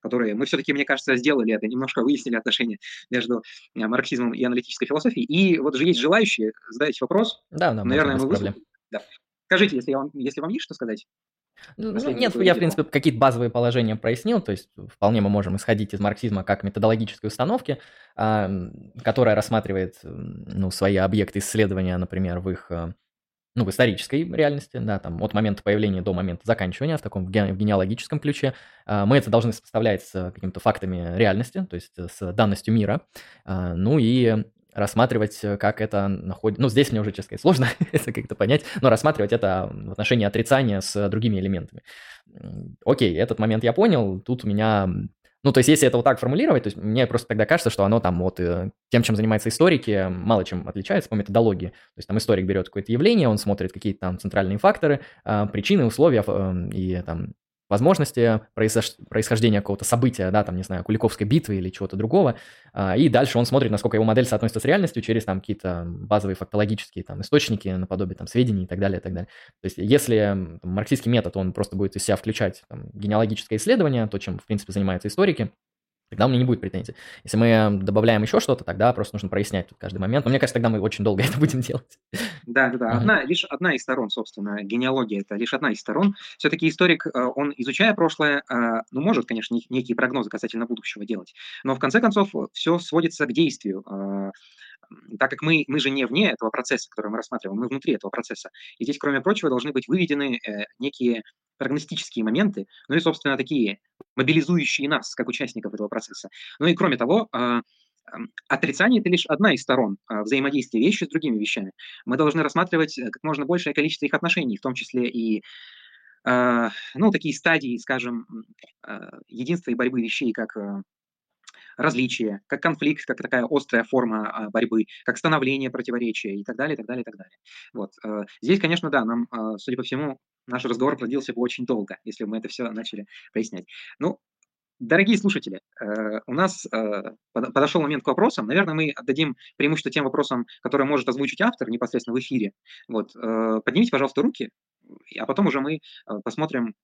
которые мы все-таки, мне кажется, сделали это, немножко выяснили отношения между э, марксизмом и аналитической философией. И вот же есть желающие задать вопрос. Да, да, наверное, мы выслушаем. Да. Скажите, если, вам, если вам есть что сказать. Ну, ну нет, я, в принципе, какие-то базовые положения прояснил, то есть вполне мы можем исходить из марксизма как методологической установки, которая рассматривает ну, свои объекты исследования, например, в их э, ну, в исторической реальности, да, там, от момента появления до момента заканчивания, в таком в генеалогическом ключе. А, мы это должны сопоставлять с какими-то фактами реальности, то есть с данностью мира. А, ну и рассматривать, э, как это находит... Ну, здесь мне уже, честно сказать, сложно это как-то понять, но рассматривать это в отношении отрицания с другими элементами. Окей, этот момент я понял, тут у меня... Ну, то есть, если это вот так формулировать, то есть мне просто тогда кажется, что оно там вот э, тем, чем занимаются историки, мало чем отличается по методологии. То есть там историк берет какое-то явление, он смотрит какие-то там центральные факторы, а, причины, условия эм, и там возможности происхождения какого-то события, да, там, не знаю, Куликовской битвы или чего-то другого, а, и дальше он смотрит, насколько его модель соотносится с реальностью через там какие-то базовые фактологические там источники, наподобие там сведений и так далее, и так далее. То есть если там, марксистский метод, он просто будет из себя включать там, генеалогическое исследование, то, чем, в принципе, занимаются историки, тогда у меня не будет претензий. Если мы добавляем еще что-то, тогда просто нужно прояснять тут каждый момент. Но мне кажется, тогда мы очень долго это будем делать. Да, да, да. Одна, лишь одна из сторон, собственно, генеалогия – это лишь одна из сторон. Все-таки историк, э, он, изучая прошлое, э, ну, может, конечно, некие прогнозы касательно будущего делать, но в конце концов все сводится к действию э, так как мы, мы же не вне этого процесса, который мы рассматриваем, мы внутри этого процесса. И здесь, кроме прочего, должны быть выведены э, некие прогностические моменты, ну и, собственно, такие мобилизующие нас, как участников этого процесса. Ну и, кроме того, э, Отрицание – это лишь одна из сторон э, взаимодействия вещи с другими вещами. Мы должны рассматривать э, как можно большее количество их отношений, в том числе и э, ну, такие стадии, скажем, единства и борьбы вещей, как различия, как конфликт, как такая острая форма а, борьбы, как становление противоречия и так далее, и так далее, и так далее. Вот. Э, здесь, конечно, да, нам, а, судя по всему, наш разговор продлился бы очень долго, если бы мы это все начали прояснять. Ну, Дорогие слушатели, э, у нас э, подошел момент к вопросам. Наверное, мы отдадим преимущество тем вопросам, которые может озвучить автор непосредственно в эфире. Вот. Поднимите, пожалуйста, руки, а потом уже мы посмотрим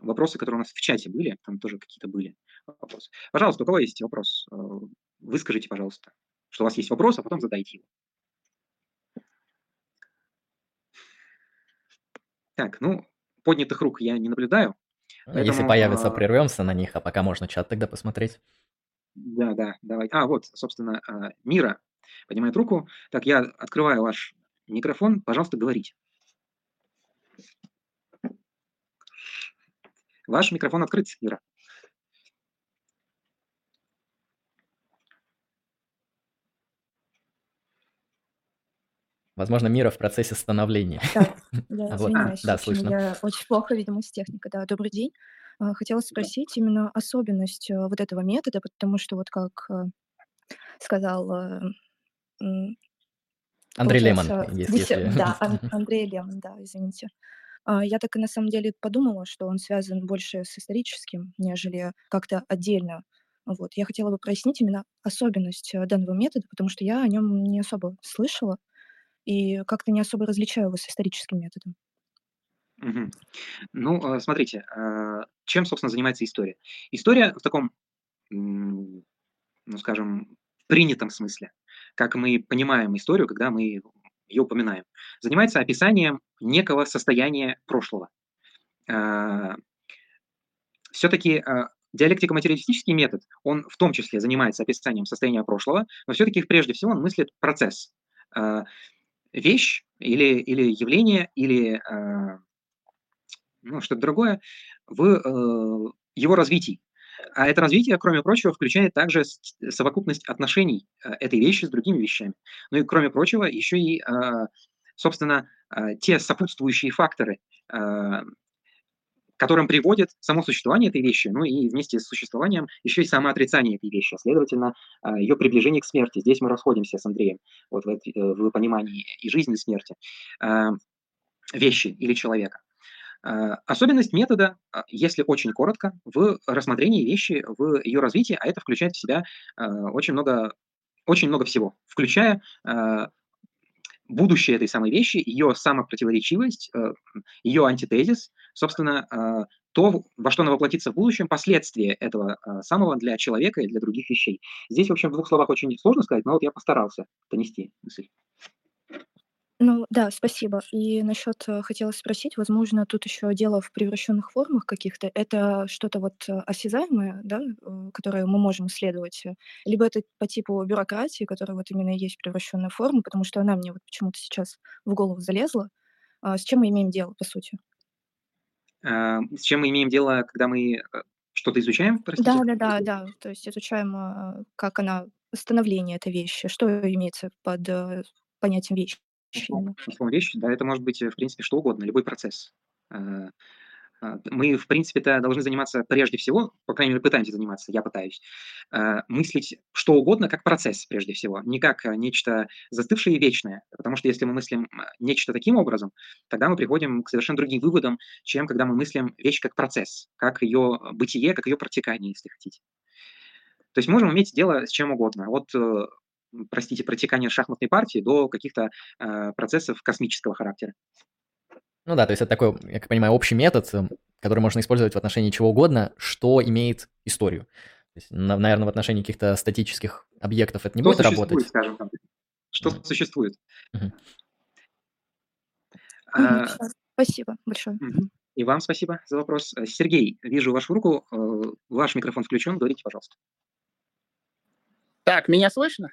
вопросы, которые у нас в чате были, там тоже какие-то были вопросы. Пожалуйста, у кого есть вопрос, э, выскажите, пожалуйста, что у вас есть вопрос, а потом задайте его. Так, ну, поднятых рук я не наблюдаю. Ну, поэтому, Если появится, а... прервемся на них, а пока можно чат тогда посмотреть. Да, да, давай. А, вот, собственно, а, Мира поднимает руку. Так, я открываю ваш микрофон. Пожалуйста, говорите. Ваш микрофон открыт, Ира. Возможно, мира в процессе становления. Да, да, вот. Да, слышно. Я очень плохо, видимо, с техникой. Да, добрый день. А, хотела спросить именно особенность э, вот этого метода, потому что вот как э, сказал э, Андрей Лемон, если... Да, Андрей Лемон, да, извините. А, я так и на самом деле подумала, что он связан больше с историческим, нежели как-то отдельно. Вот. Я хотела бы прояснить именно особенность э, данного метода, потому что я о нем не особо слышала и как-то не особо различаю его с историческим методом. Ну, э, смотрите, а, чем, собственно, занимается история? История в таком, ну, скажем, принятом смысле, как мы понимаем историю, когда мы ее упоминаем, занимается описанием некого состояния прошлого. А, все-таки а, диалектико-материалистический метод, он в том числе занимается описанием состояния прошлого, но все-таки прежде всего он мыслит процесс. А, вещь или, или явление, или ну, что-то другое в э, его развитии. А это развитие, кроме прочего, включает также совокупность отношений э, этой вещи с другими вещами. Ну и, кроме прочего, еще и, э, собственно, э, те сопутствующие факторы, которым приводит само существование этой вещи, ну и вместе с существованием еще и самоотрицание этой вещи, следовательно, ее приближение к смерти. Здесь мы расходимся с Андреем вот в, в понимании и жизни, и смерти вещи или человека. Э, особенность метода, а, если очень коротко, в рассмотрении вещи, в ее развитии, а это включает в себя э, очень много, очень много всего, включая э, будущее этой самой вещи, ее самопротиворечивость, ее антитезис, собственно, то, во что она воплотится в будущем, последствия этого самого для человека и для других вещей. Здесь, в общем, в двух словах очень сложно сказать, но вот я постарался донести мысль. Ну да, спасибо. И насчет э, хотела спросить, возможно, тут еще дело в превращенных формах каких-то. Это что-то вот э, осязаемое, да, э, которое мы можем исследовать, э, либо это по типу бюрократии, которая вот именно и есть превращенная форма, потому что она мне вот почему-то сейчас в голову залезла. А, с чем мы имеем дело, по сути? А, с чем мы имеем дело, когда мы э, что-то изучаем, простите? Да, да, да, да. То есть изучаем, как она, становление этой вещи, что имеется под э, понятием вещи условно вещи, да, это может быть, э, в принципе, что угодно, любой процесс. Э, а, мы, в принципе-то, должны заниматься прежде всего, по крайней мере, пытаемся заниматься, я пытаюсь, э, мыслить что угодно как процесс прежде всего, не как нечто застывшее и вечное. Потому что если мы мыслим нечто таким образом, тогда мы приходим к совершенно другим выводам, чем когда мы мыслим вещь как процесс, как ее бытие, как ее протекание, если хотите. То есть можем иметь дело с чем угодно. Вот простите, протекания шахматной партии до каких-то э, процессов космического характера. Ну да, то есть это такой, я как понимаю, общий метод, эм, который можно использовать в отношении чего угодно, что имеет историю. есть, наверное, в отношении каких-то статических объектов это не что будет работать. скажем так. Что Мгм. существует. Мгм, А. Спасибо большое. И вам спасибо за вопрос. Сергей, вижу вашу руку, э, ваш микрофон включен, говорите, пожалуйста. Так, меня слышно?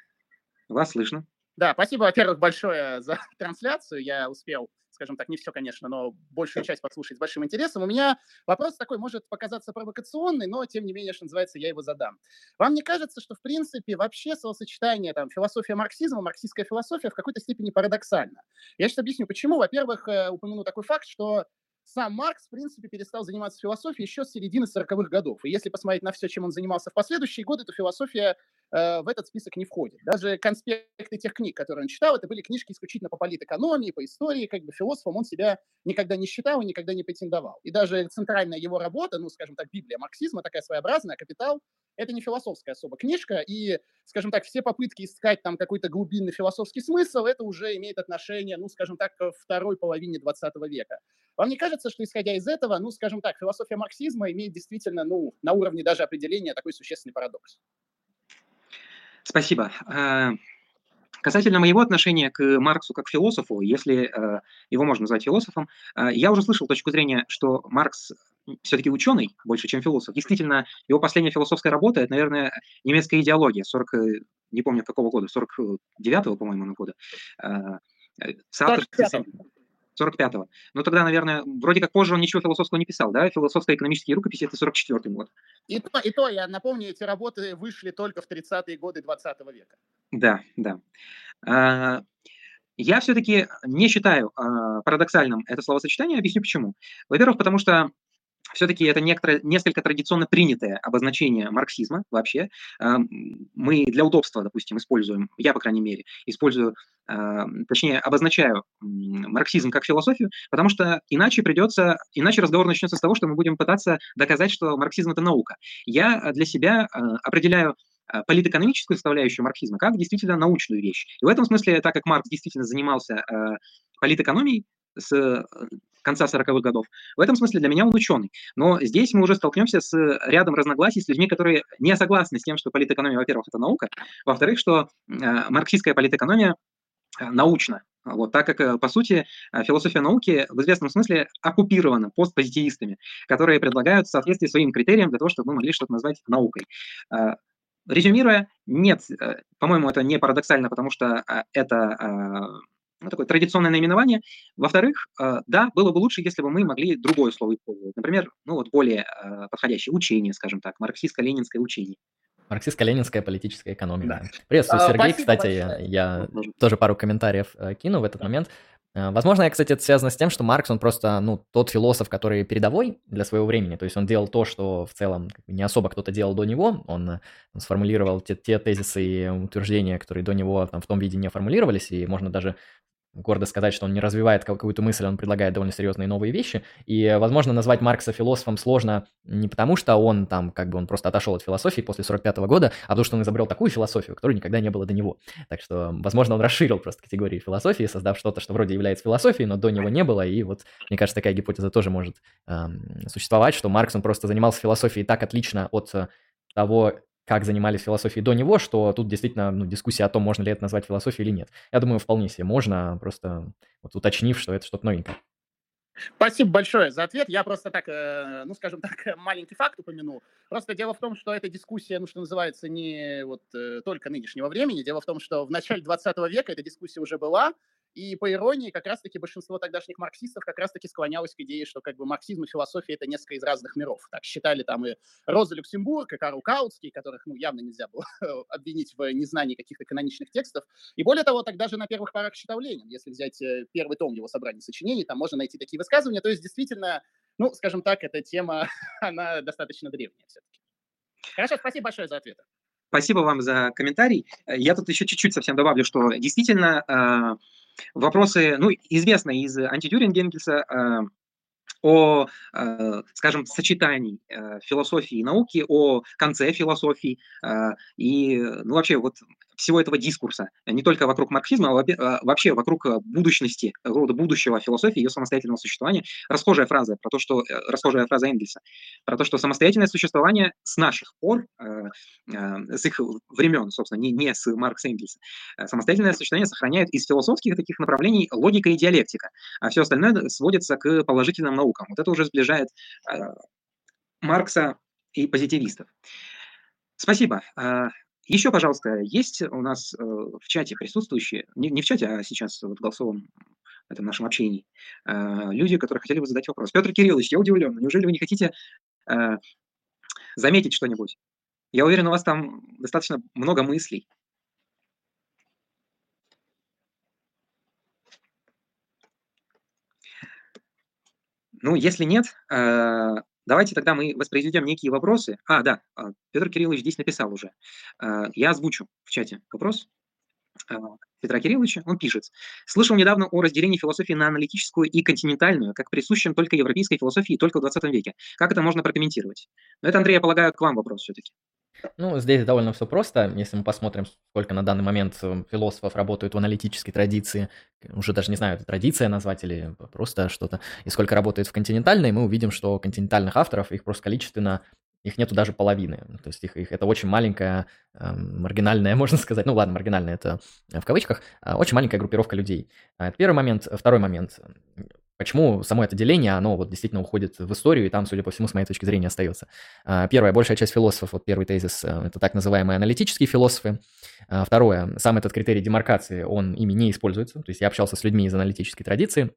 Вас слышно. Да, спасибо, во-первых, большое за трансляцию. Я успел, скажем так, не все, конечно, но большую часть послушать с большим интересом. У меня вопрос такой, может показаться провокационный, но, тем не менее, что называется, я его задам. Вам не кажется, что, в принципе, вообще словосочетание там, философия марксизма, марксистская философия в какой-то степени парадоксально? Я сейчас объясню, почему. Во-первых, э, упомяну такой факт, что сам Маркс, в принципе, перестал заниматься философией еще с середины 40-х годов. И если посмотреть на все, чем он занимался в последующие годы, то философия в этот список не входит. Даже конспекты тех книг, которые он читал, это были книжки исключительно по политэкономии, по истории, как бы философом он себя никогда не считал и никогда не претендовал. И даже центральная его работа, ну, скажем так, Библия марксизма, такая своеобразная, «Капитал», это не философская особо книжка, и, скажем так, все попытки искать там какой-то глубинный философский смысл, это уже имеет отношение, ну, скажем так, к второй половине 20 века. Вам не кажется, что, исходя из этого, ну, скажем так, философия марксизма имеет действительно, ну, на уровне даже определения такой существенный парадокс? Спасибо. Э, Касательно моего отношения к Марксу как философу, если э, его можно назвать философом, э, я уже слышал точку зрения, что Маркс все-таки ученый больше, чем философ. Действительно, его последняя философская работа – это, наверное, немецкая идеология, 40, э, не помню какого года, 49-го, по-моему, года. Э, 45-го. Ну, тогда, наверное, вроде как позже он ничего философского не писал, да? Философско-экономические рукописи – это 44-й год. И то, и то, я напомню, эти работы вышли только в 30-е годы 20 века. Да, да. А, Я все-таки не считаю а, парадоксальным это словосочетание, объясню почему. Во-первых, потому что все-таки это некоторое, несколько традиционно принятое обозначение марксизма вообще. А, Мы для удобства, допустим, используем, я, по крайней мере, использую, а, точнее, обозначаю марксизм как философию, потому что иначе придется, иначе разговор начнется с того, что мы будем пытаться доказать, что марксизм – это наука. Я для себя а, определяю а, политэкономическую составляющую марксизма как действительно научную вещь. И в этом смысле, так как Маркс действительно занимался политэкономией с э, конца 40-х годов, в этом смысле для меня он ученый. Но здесь мы уже столкнемся с рядом разногласий с людьми, которые не согласны с тем, что политэкономия, во-первых, это наука, во-вторых, что а, марксистская политэкономия а, научна. Вот, так как, э, по сути, философия науки в известном смысле оккупирована постпозитивистами, которые предлагают в соответствии своим критериям для того, чтобы мы могли что-то назвать наукой. Резюмируя, нет, э, по-моему, это не парадоксально, потому что это ну, такое традиционное наименование. Во-вторых, а, да, было бы лучше, если бы мы могли другое слово использовать. Например, ну вот более а, подходящее учение, скажем так, марксистско-ленинское учение. Марксистско-ленинская политическая экономия. Да. Приветствую, А, Сергей. спасибо Кстати, большое. я Вот тоже. пару комментариев э, кину в этот момент. Э, Возможно, я, кстати, это связано с тем, что Маркс, он просто, ну, тот философ, который передовой для своего времени, то есть он делал то, что в целом не особо кто-то делал до него, он э, сформулировал те, те тезисы и утверждения, которые до него там в том виде не формулировались, и можно даже гордо сказать, что он не развивает какую-то мысль, он предлагает довольно серьезные новые вещи. И, возможно, назвать Маркса философом сложно не потому, что он там, как бы, он просто отошел от философии после 45 года, а потому что он изобрел такую философию, которой никогда не было до него. Так что, возможно, он расширил просто категории философии, создав что-то, что вроде является философией, но до него не было. И вот, мне кажется, такая гипотеза тоже может эм, существовать, что Маркс, он просто занимался философией так отлично от э, того, как занимались философией до него, что тут действительно ну, дискуссия о том, можно ли это назвать философией или нет. Я думаю, вполне себе можно, просто вот уточнив, что это что-то новенькое. Спасибо большое за ответ. Я просто так, э, ну, скажем так, маленький факт упомянул. Просто дело в том, что эта дискуссия, ну, что называется, не вот э, только нынешнего времени. Дело в том, что в начале 20 века эта дискуссия уже была, и по иронии, как раз-таки большинство тогдашних марксистов как раз-таки склонялось к идее, что как бы марксизм и философия это несколько из разных миров. Так считали там и Роза Люксембург, и Карл Каутский, которых, ну, явно нельзя было обвинить в незнании каких-то каноничных текстов. И более того, тогда же на первых порах считал Ленин. Если взять э, первый том его собрания сочинений, там можно найти такие высказывания. То есть, действительно, ну, скажем так, эта тема, она достаточно древняя все-таки. Хорошо, спасибо большое за ответ. Спасибо вам за комментарий. Э, Я тут еще чуть-чуть совсем добавлю, что действительно э, вопросы, ну, известно из антитюринга Генгельса э, о, э, скажем, сочетании э, философии и науки, о конце философии. э, И, ну, вообще, вот всего этого дискурса, не только вокруг марксизма, а, а вообще вокруг будущности, рода будущего философии, ее самостоятельного существования. Расхожая фраза про то, что расхожая фраза Энгельса про то, что самостоятельное существование с наших пор, с их времен, собственно, не, не с Маркса Энгельса, самостоятельное существование сохраняет из философских таких направлений логика и диалектика, а все остальное сводится к положительным наукам. Вот это уже сближает Маркса и позитивистов. Спасибо. А, Еще, пожалуйста, есть у нас э, в чате присутствующие, не, не в чате, а сейчас вот в голосовом этом нашем общении, а, люди, которые хотели бы задать вопрос. Петр Кириллович, я удивлен, неужели вы не хотите заметить что-нибудь? Я уверен, у вас там достаточно много мыслей. Ну, если нет, Давайте тогда мы воспроизведем некие вопросы. А, да, а, Петр Кириллович здесь написал уже. А, я озвучу в чате вопрос. Петра Кирилловича, он пишет. Слышал недавно о разделении философии на аналитическую и континентальную, как присущем только европейской философии только в 20 веке. Как это можно прокомментировать? Но это, Андрей, я полагаю, к вам вопрос все-таки. Ну, здесь довольно все просто. Если мы посмотрим, сколько на данный момент э, философов работают в аналитической традиции, уже даже не знаю, это традиция назвать или просто что-то, и сколько работает в континентальной, мы увидим, что континентальных авторов, их просто количественно, их нету даже половины. То есть их, их это очень маленькая, э, маргинальная, можно сказать, ну ладно, маргинальная это в кавычках, э, очень маленькая группировка людей. Это первый момент. Второй момент. Почему само это деление, оно вот действительно уходит в историю, и там, судя по всему, с моей точки зрения, остается. А, первое, большая часть философов, вот первый тезис, э, это так называемые аналитические философы. А, второе, сам этот критерий демаркации, он ими не используется. То есть я общался с людьми из аналитической традиции,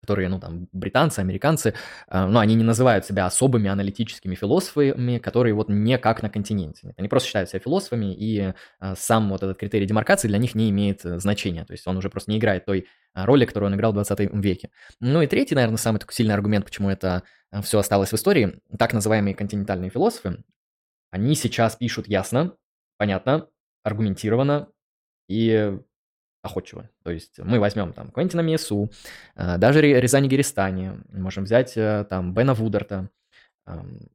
которые, ну, там, британцы, американцы, но они не называют себя особыми аналитическими философами, которые вот не как на континенте. Они просто считают себя философами, и э, сам вот этот критерий демаркации для них не имеет э, значения. То есть он уже просто не играет той роли, которую он играл в 20 веке. Ну и третий, наверное, самый такой сильный аргумент, почему это все осталось в истории, так называемые континентальные философы, они сейчас пишут ясно, понятно, аргументированно, и охотчиво. То есть мы возьмем там Квентина Миесу, э, даже Рязани Геристани, можем взять э, там Бена Вудерта.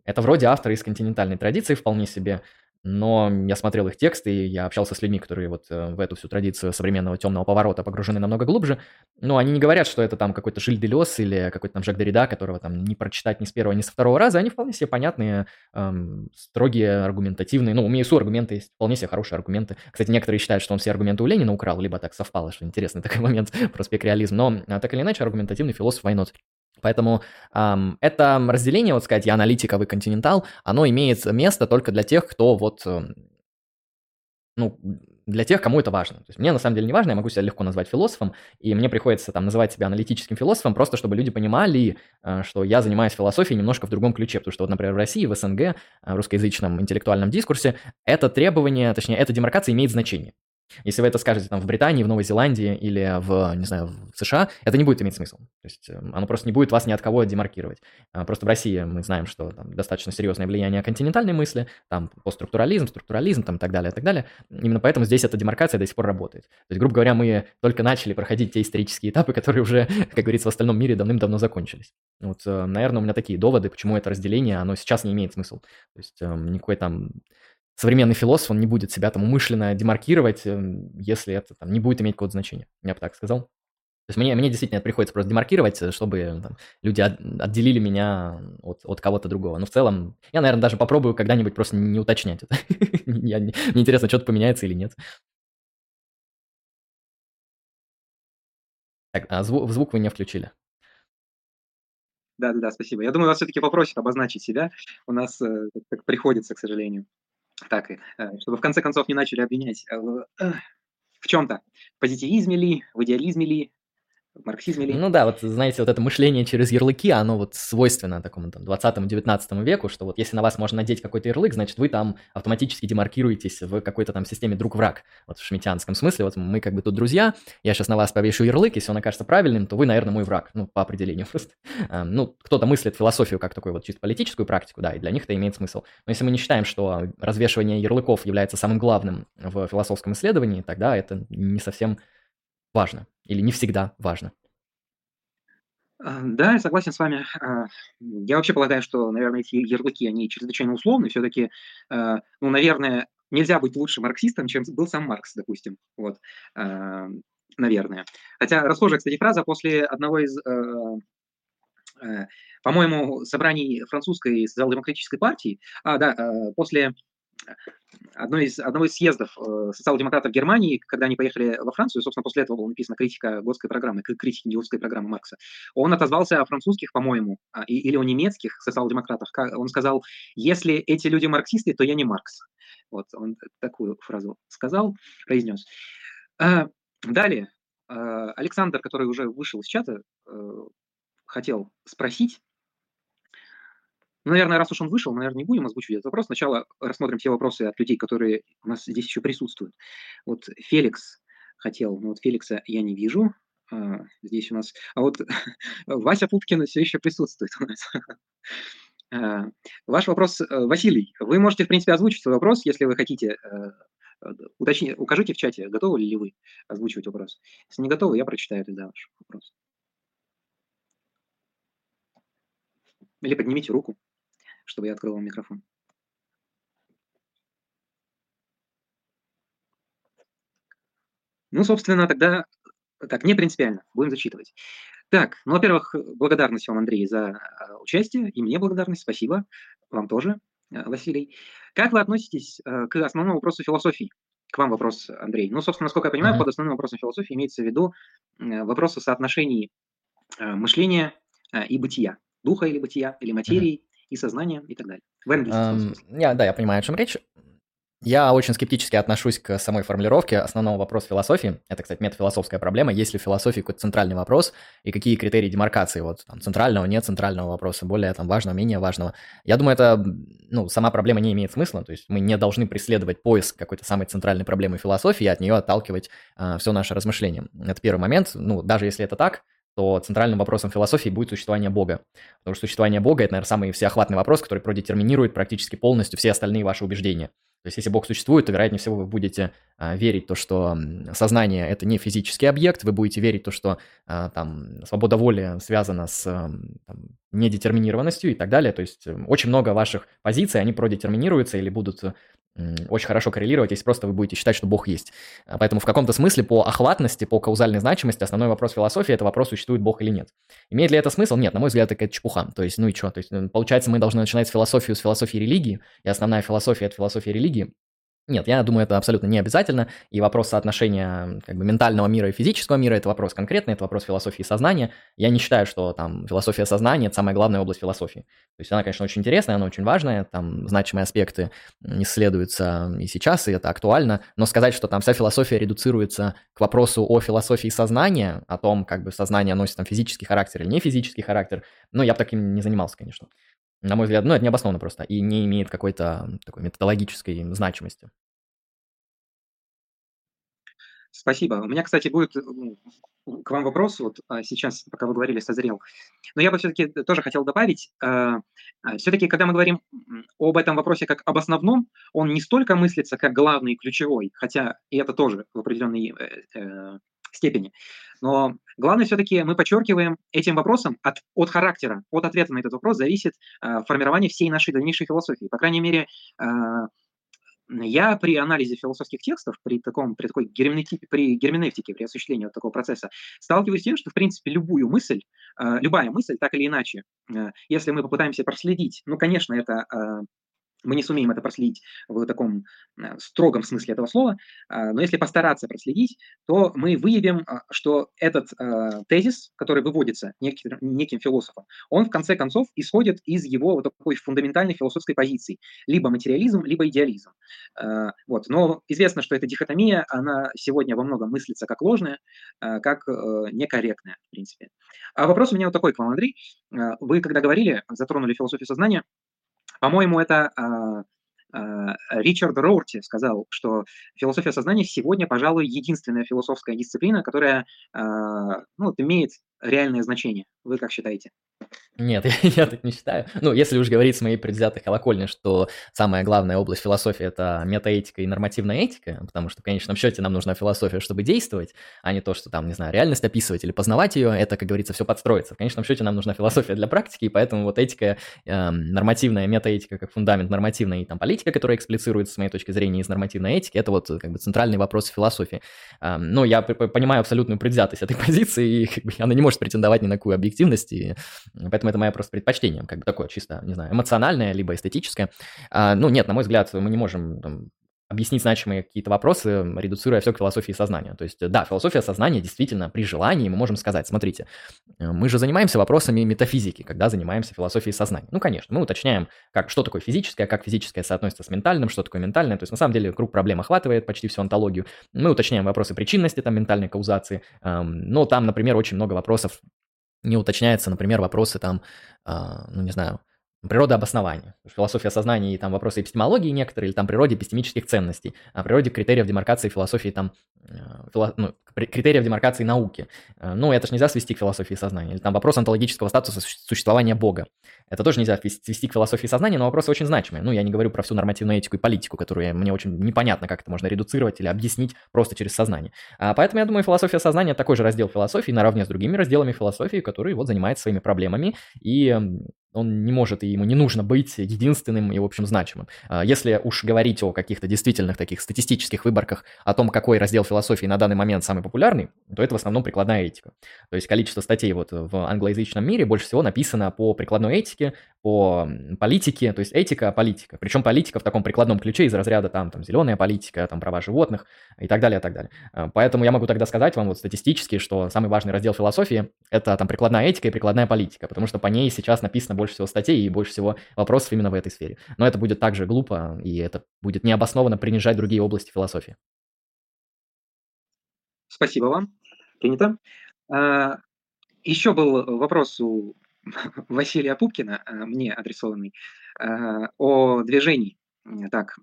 Это вроде авторы из континентальной традиции вполне себе, но я смотрел их тексты, и я общался с людьми, которые вот э, в эту всю традицию современного темного поворота погружены намного глубже, но они не говорят, что это там какой-то Жиль Делес или какой-то там Жак Дорида, которого там не прочитать ни с первого, ни со второго раза, они вполне себе понятные, эм, строгие, аргументативные, ну, у Миесу аргументы есть, вполне себе хорошие аргументы. Кстати, некоторые считают, что он все аргументы у Ленина украл, либо так совпало, что интересный такой момент про спекреализм, но а, так или иначе аргументативный философ Вайнот. Поэтому эм, это разделение, вот сказать, я аналитик, вы континентал, оно имеет место только для тех, кто вот, э, ну, для тех, кому это важно. То есть мне на самом деле не важно, я могу себя легко назвать философом, и мне приходится там называть себя аналитическим философом, просто чтобы люди понимали, э, что я занимаюсь философией немножко в другом ключе, потому что вот, например, в России, в СНГ, э, в русскоязычном интеллектуальном дискурсе, это требование, точнее, эта демаркация имеет значение. Если вы это скажете там в Британии, в Новой Зеландии или в, не знаю, в США, это не будет иметь смысла. То есть эм, оно просто не будет вас ни от кого демаркировать. А, просто в России мы знаем, что там достаточно серьезное влияние континентальной мысли, там постструктурализм, структурализм там, и так далее, и так далее. Именно поэтому здесь эта демаркация до сих пор работает. То есть, грубо говоря, мы только начали проходить те исторические этапы, которые уже, как говорится, в остальном мире давным-давно закончились. Вот, э, наверное, у меня такие доводы, почему это разделение, оно сейчас не имеет смысла. То есть эм, никакой там современный философ, он не будет себя там умышленно демаркировать, эм, если это там не будет иметь какого-то значения. Я бы так сказал. То есть мне, мне действительно приходится просто демаркировать, э, чтобы там, люди от, отделили меня от, от кого-то другого. Но в целом, я, наверное, даже попробую когда-нибудь просто не уточнять это. Мне интересно, что-то поменяется или нет. Так, а звук, вы не включили. Да, да, спасибо. Я думаю, вас все-таки попросят обозначить себя. У нас э, так приходится, к сожалению. Так, э, чтобы в конце концов не начали обвинять э, в, в чем-то. В позитивизме ли, в идеализме ли, в марксизме? Ну да, вот знаете, вот это мышление через ярлыки, оно вот свойственно такому там 20-19 веку, что вот если на вас можно надеть какой-то ярлык, значит вы там автоматически демаркируетесь в какой-то там системе друг-враг, вот в шмитянском смысле, вот мы как бы тут друзья, я сейчас на вас повешу ярлык, если он окажется правильным, то вы, наверное, мой враг, ну по определению просто. Ну, кто-то мыслит философию как такую вот чисто политическую практику, да, и для них это имеет смысл. Но если мы не считаем, что развешивание ярлыков является самым главным в философском исследовании, тогда это не совсем важно или не всегда важно. А, да, я согласен с вами. А, я вообще полагаю, что, наверное, эти ярлыки, они чрезвычайно условны. Все-таки, а, ну, наверное, нельзя быть лучше марксистом, чем был сам Маркс, допустим. Вот, наверное. Хотя расхожая, кстати, фраза после одного из, по-моему, собраний французской социал-демократической партии, а, да, после одной из, одного из съездов э, социал-демократов Германии, когда они поехали во Францию, собственно, после этого была написана критика Готской программы, критики Готской программы Маркса, он отозвался о французских, по-моему, а, или о немецких социал-демократах. Он сказал, если эти люди марксисты, то я не Маркс. Вот, он такую фразу сказал, произнес. А, далее, а, Александр, который уже вышел из чата, э, хотел спросить, ну, наверное, раз уж он вышел, наверное, не будем озвучивать этот вопрос. Сначала рассмотрим те вопросы от людей, которые у нас здесь еще присутствуют. Вот Феликс хотел, но вот Феликса я не вижу. А, здесь у нас... А вот Вася Пупкин все еще присутствует у нас. А, ваш вопрос, э, Василий, вы можете, в принципе, озвучить свой вопрос, если вы хотите. Э, уточни, укажите в чате, готовы ли вы озвучивать вопрос. Если не готовы, я прочитаю тогда ваш вопрос. Или поднимите руку чтобы я открыл вам микрофон. Ну, собственно, тогда так, не принципиально, будем зачитывать. Так, ну, во-первых, благодарность вам, Андрей, за а, участие, и мне благодарность, спасибо, вам тоже, а, Василий. Как вы относитесь а, к основному вопросу философии? К вам вопрос, Андрей. Ну, собственно, насколько я понимаю, uh-huh. под основным вопросом философии имеется в виду вопрос о соотношении мышления и бытия, духа или бытия, или материи, и сознание и так далее. В эм, я, да, я понимаю, о чем речь. Я очень скептически отношусь к самой формулировке основного вопроса философии. Это, кстати, метафилософская проблема. Есть ли в философии какой-то центральный вопрос и какие критерии демаркации вот там, центрального, не центрального вопроса, более там важного, менее важного. Я думаю, это, ну, сама проблема не имеет смысла. То есть мы не должны преследовать поиск какой-то самой центральной проблемы философии и от нее отталкивать э, все наше размышление. Это первый момент. Ну, даже если это так, то центральным вопросом философии будет существование Бога. Потому что существование Бога – это, наверное, самый всеохватный вопрос, который продетерминирует практически полностью все остальные ваши убеждения. То есть, если Бог существует, то, вероятнее всего, вы будете а, верить то, что сознание – это не физический объект, вы будете верить то, что а, там свобода воли связана с там, недетерминированностью и так далее. То есть, очень много ваших позиций, они продетерминируются или будут очень хорошо коррелировать, если просто вы будете считать, что Бог есть. А, поэтому в каком-то смысле по охватности, по каузальной значимости основной вопрос философии – это вопрос, существует Бог или нет. Имеет ли это смысл? Нет, на мой взгляд, это какая-то чепуха. То есть, ну и что? То есть, получается, мы должны начинать с философии, с философии религии, и основная философия – это философия религии. Нет, я думаю, это абсолютно не обязательно. И вопрос соотношения как бы, ментального мира и физического мира – это вопрос конкретный, это вопрос философии сознания. Я не считаю, что там философия сознания – это самая главная область философии. То есть она, конечно, очень интересная, она очень важная, там значимые аспекты исследуются и сейчас, и это актуально. Но сказать, что там вся философия редуцируется к вопросу о философии сознания, о том, как бы сознание носит там физический характер или не физический характер, ну, я бы таким не занимался, конечно на мой взгляд, ну, это не обоснованно просто и не имеет какой-то такой методологической значимости. Спасибо. У меня, кстати, будет ну, к вам вопрос, вот а, сейчас, пока вы говорили, созрел. Но я бы все-таки тоже хотел добавить, а, а, все-таки, когда мы говорим об этом вопросе как об основном, он не столько мыслится как главный и ключевой, хотя и это тоже в определенной э, э, степени. Но главное все-таки мы подчеркиваем этим вопросом от, от характера, от ответа на этот вопрос зависит э, формирование всей нашей дальнейшей философии. По крайней мере, э, я при анализе философских текстов, при, таком, при такой герменевтике, при герменевтике, при осуществлении вот такого процесса, сталкиваюсь с тем, что, в принципе, любую мысль, э, любая мысль, так или иначе, э, если мы попытаемся проследить, ну, конечно, это э, мы не сумеем это проследить в таком э, строгом смысле этого слова, а, но если постараться проследить, то мы выявим, а, что этот а, тезис, который выводится неким, неким философом, он в конце концов исходит из его вот такой фундаментальной философской позиции, либо материализм, либо идеализм. Вот. Но известно, что эта дихотомия, она сегодня во многом мыслится как ложная, как э, некорректная, в принципе. А вопрос у меня вот такой к вам, Андрей. Вы, когда говорили, затронули философию сознания, по-моему, это а, а, Ричард Роурти сказал, что философия сознания сегодня, пожалуй, единственная философская дисциплина, которая а, ну, имеет реальное значение. Вы как считаете? Нет, я так не считаю. Ну, если уж говорить с моей предвзятой колокольни, что самая главная область философии – это метаэтика и нормативная этика, потому что в конечном счете нам нужна философия, чтобы действовать, а не то, что там, не знаю, реальность описывать или познавать ее, это, как говорится, все подстроится. В конечном счете нам нужна философия для практики, и поэтому вот этика, э, нормативная метаэтика как фундамент нормативной и там политика, которая эксплицируется, с моей точки зрения, из нормативной этики, это вот как бы центральный вопрос философии. Э, но я понимаю абсолютную предвзятость этой позиции, и как бы, она не может претендовать ни на какую объективность, и поэтому Поэтому это мое просто предпочтение, как бы такое чисто, не знаю, эмоциональное, либо эстетическое. А, ну, нет, на мой взгляд, мы не можем там, объяснить значимые какие-то вопросы, редуцируя все к философии сознания. То есть, да, философия сознания действительно при желании мы можем сказать, смотрите, э, мы же занимаемся вопросами метафизики, когда занимаемся философией сознания. Ну, конечно, мы уточняем, как, что такое физическое, как физическое соотносится с ментальным, что такое ментальное. То есть, на самом деле, круг проблем охватывает почти всю онтологию. Мы уточняем вопросы причинности, там, ментальной каузации. Но там, например, очень много вопросов не уточняется, например, вопросы там, а, ну не знаю, природа обоснования. Философия сознания и там вопросы эпистемологии некоторые, или там природе эпистемических ценностей, о природе критериев демаркации философии, там, э, фило, ну, критериев демаркации науки. Э, ну, это же нельзя свести к философии сознания. Или там вопрос онтологического статуса существования Бога. Это тоже нельзя свести к философии сознания, но вопросы очень значимые. Ну, я не говорю про всю нормативную этику и политику, которую мне очень непонятно, как это можно редуцировать или объяснить просто через сознание. А поэтому я думаю, философия сознания такой же раздел философии наравне с другими разделами философии, которые вот занимаются своими проблемами и он не может и ему не нужно быть единственным и, в общем, значимым. А, если уж говорить о каких-то действительных таких статистических выборках, о том, какой раздел философии на данный момент самый популярный, то это в основном прикладная этика. То есть количество статей вот в англоязычном мире больше всего написано по прикладной этике, по политике, то есть этика, политика. Причем политика в таком прикладном ключе из разряда там, там зеленая политика, там права животных и так далее, и так далее. А, поэтому я могу тогда сказать вам вот статистически, что самый важный раздел философии – это там прикладная этика и прикладная политика, потому что по ней сейчас написано больше всего статей и больше всего вопросов именно в этой сфере. Но это будет также глупо, и это будет необоснованно принижать другие области философии. Спасибо вам. Принято. А, еще был вопрос у Василия Пупкина, а, мне адресованный, а, о движении. Так,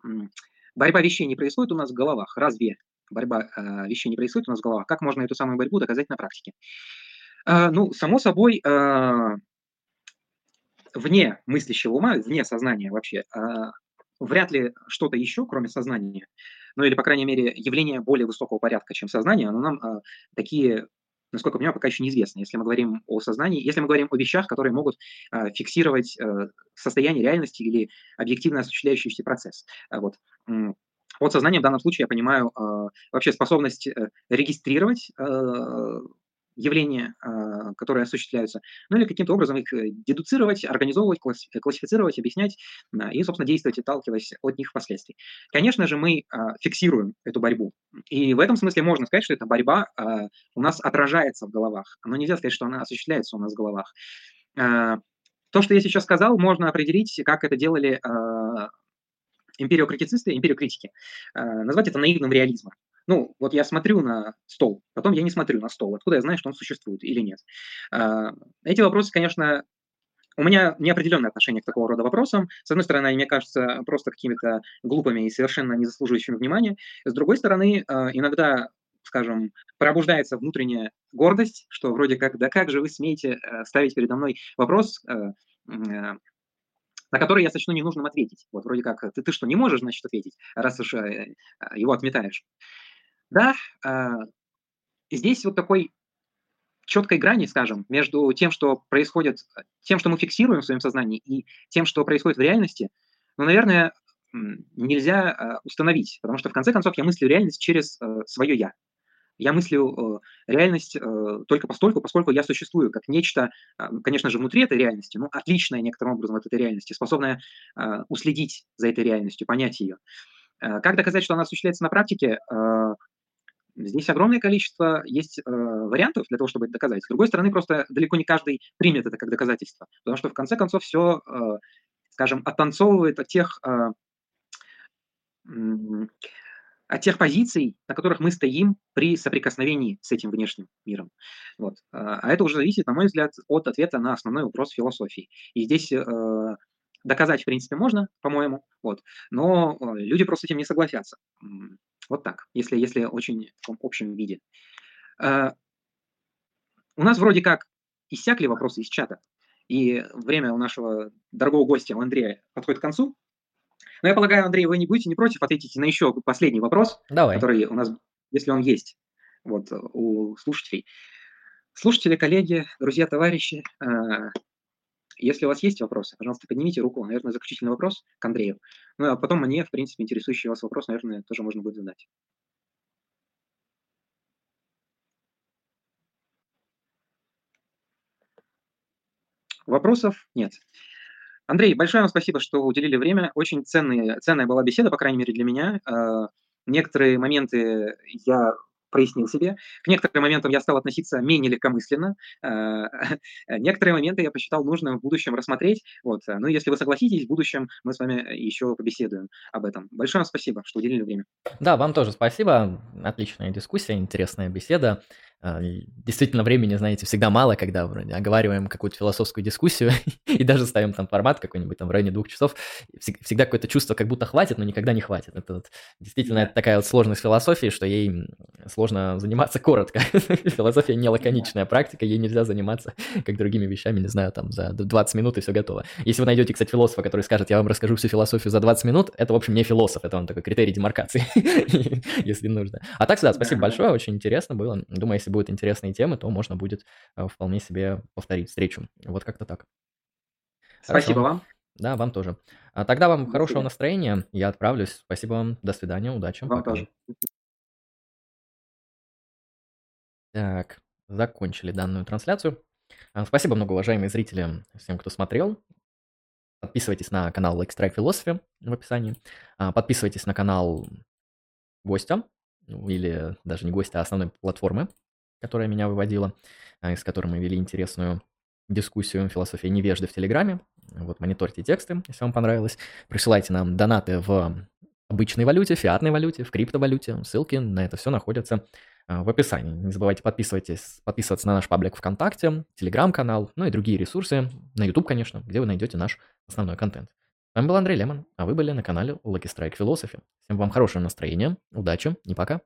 борьба вещей не происходит у нас в головах. Разве борьба вещей не происходит у нас в головах? Как можно эту самую борьбу доказать на практике? Ну, само собой, вне мыслящего ума, вне сознания вообще, вряд ли что-то еще, кроме сознания, ну или, по крайней мере, явление более высокого порядка, чем сознание, оно нам такие, насколько понимаю, пока еще неизвестно. Если мы говорим о сознании, если мы говорим о вещах, которые могут а, фиксировать состояние реальности или объективно осуществляющийся процесс. Вот. Под сознанием в данном случае я понимаю вообще способность э, регистрировать явления, а, которые осуществляются, ну или каким-то образом их э, дедуцировать, организовывать, классифицировать, объяснять и, собственно, действовать, отталкиваясь от них впоследствии. Конечно же, мы а, фиксируем эту борьбу. И в этом смысле можно сказать, что эта борьба а, у нас отражается в головах. Но нельзя сказать, что она осуществляется у нас в головах. То, что я сейчас сказал, можно определить, как это делали империокритицисты, империокритики. Назвать это наивным реализмом. Ну, вот я смотрю на стол, потом я не смотрю на стол. Откуда я знаю, что он существует или нет? А, эти вопросы, конечно, у меня неопределенное отношение к такого рода вопросам. С одной стороны, они мне кажутся просто какими-то глупыми и совершенно не заслуживающими внимания. С другой стороны, а, иногда, скажем, пробуждается внутренняя гордость, что вроде как, да как же вы смеете э, ставить передо мной вопрос, э, э, на который я сочту ненужным ответить. Вот вроде как, ты, ты что, не можешь, значит, ответить, раз уж его отметаешь. Да, а, здесь вот такой четкой грани, скажем, между тем, что происходит, тем, что мы фиксируем в своем сознании, и тем, что происходит в реальности, ну, наверное, нельзя а, установить, потому что, в конце концов, я мыслю реальность через э, свое «я». Я мыслю э, реальность э, только постольку, поскольку я существую как нечто, конечно же, внутри этой реальности, но отличное некоторым образом от этой реальности, способное уследить за этой реальностью, понять ее. Как доказать, что она осуществляется на практике? Здесь огромное количество есть э, вариантов для того, чтобы это доказать. С другой стороны, просто далеко не каждый примет это как доказательство, потому что в конце концов все, э, скажем, оттанцовывает от тех, э, от тех позиций, на которых мы стоим при соприкосновении с этим внешним миром. Вот. А это уже зависит, на мой взгляд, от ответа на основной вопрос философии. И здесь э, доказать, в принципе, можно, по-моему, вот, но э, люди просто этим не согласятся. Вот так, если, если очень в общем виде. Э, у нас вроде как иссякли вопросы из чата. и время у нашего дорогого гостя, у Андрея, подходит к концу. Но я полагаю, Андрей, вы не будете не против ответить на еще последний вопрос, Давай. который у нас, если он есть, вот, у слушателей. Слушатели, коллеги, друзья, товарищи, э, если у вас есть вопросы, пожалуйста, поднимите руку. Наверное, заключительный вопрос к Андрею. Ну, а потом мне, в принципе, интересующий вас вопрос, наверное, тоже можно будет задать. Вопросов нет. Андрей, большое вам спасибо, что уделили время. Очень ценная, ценная была беседа, по крайней мере, для меня. Э, некоторые моменты я прояснил себе. К некоторым моментам я стал относиться менее легкомысленно. Э, некоторые моменты я посчитал нужным в будущем рассмотреть. Вот. Ну, если вы согласитесь, в будущем мы с вами еще побеседуем об этом. Большое вам спасибо, что уделили время. Да, вам тоже спасибо. Отличная дискуссия, интересная беседа. А, действительно, времени, знаете, всегда мало, когда вроде оговариваем какую-то философскую дискуссию и даже ставим там формат какой-нибудь там в районе двух часов. Всегда какое-то чувство, как будто хватит, но никогда не хватит. Это вот, действительно это такая вот сложность философии, что ей сложно заниматься коротко. Философия не лаконичная практика, ей нельзя заниматься как другими вещами, не знаю, там за 20 минут и все готово. Если вы найдете, кстати, философа, который скажет, я вам расскажу всю философию за 20 минут, это, в общем, не философ, это он такой критерий демаркации, если нужно. А так, да, спасибо большое, очень интересно было. Думаю, если будут интересные темы, то можно будет э, вполне себе повторить встречу. Вот как-то так. Спасибо Хорошо. вам. Да, вам тоже. А тогда вам Спасибо. хорошего настроения. Я отправлюсь. Спасибо вам. До свидания. Удачи. Вам Пока. тоже. Так, закончили данную трансляцию. А, спасибо много, уважаемые зрители, всем, кто смотрел. Подписывайтесь на канал Strike Philosophy в описании. А, подписывайтесь на канал гостя, ну, или даже не гостя, а основной платформы, которая меня выводила, а, с которой мы вели интересную дискуссию «Философия невежды» в Телеграме. Вот, мониторьте тексты, если вам понравилось. Присылайте нам донаты в обычной валюте, фиатной валюте, в криптовалюте. Ссылки на это все находятся а, в описании. Не забывайте подписывайтесь, подписываться на наш паблик ВКонтакте, Телеграм-канал, ну и другие ресурсы, на YouTube, конечно, где вы найдете наш основной контент. С вами был Андрей Лемон, а вы были на канале Lucky Strike Philosophy. Всем вам хорошего настроения, удачи и пока.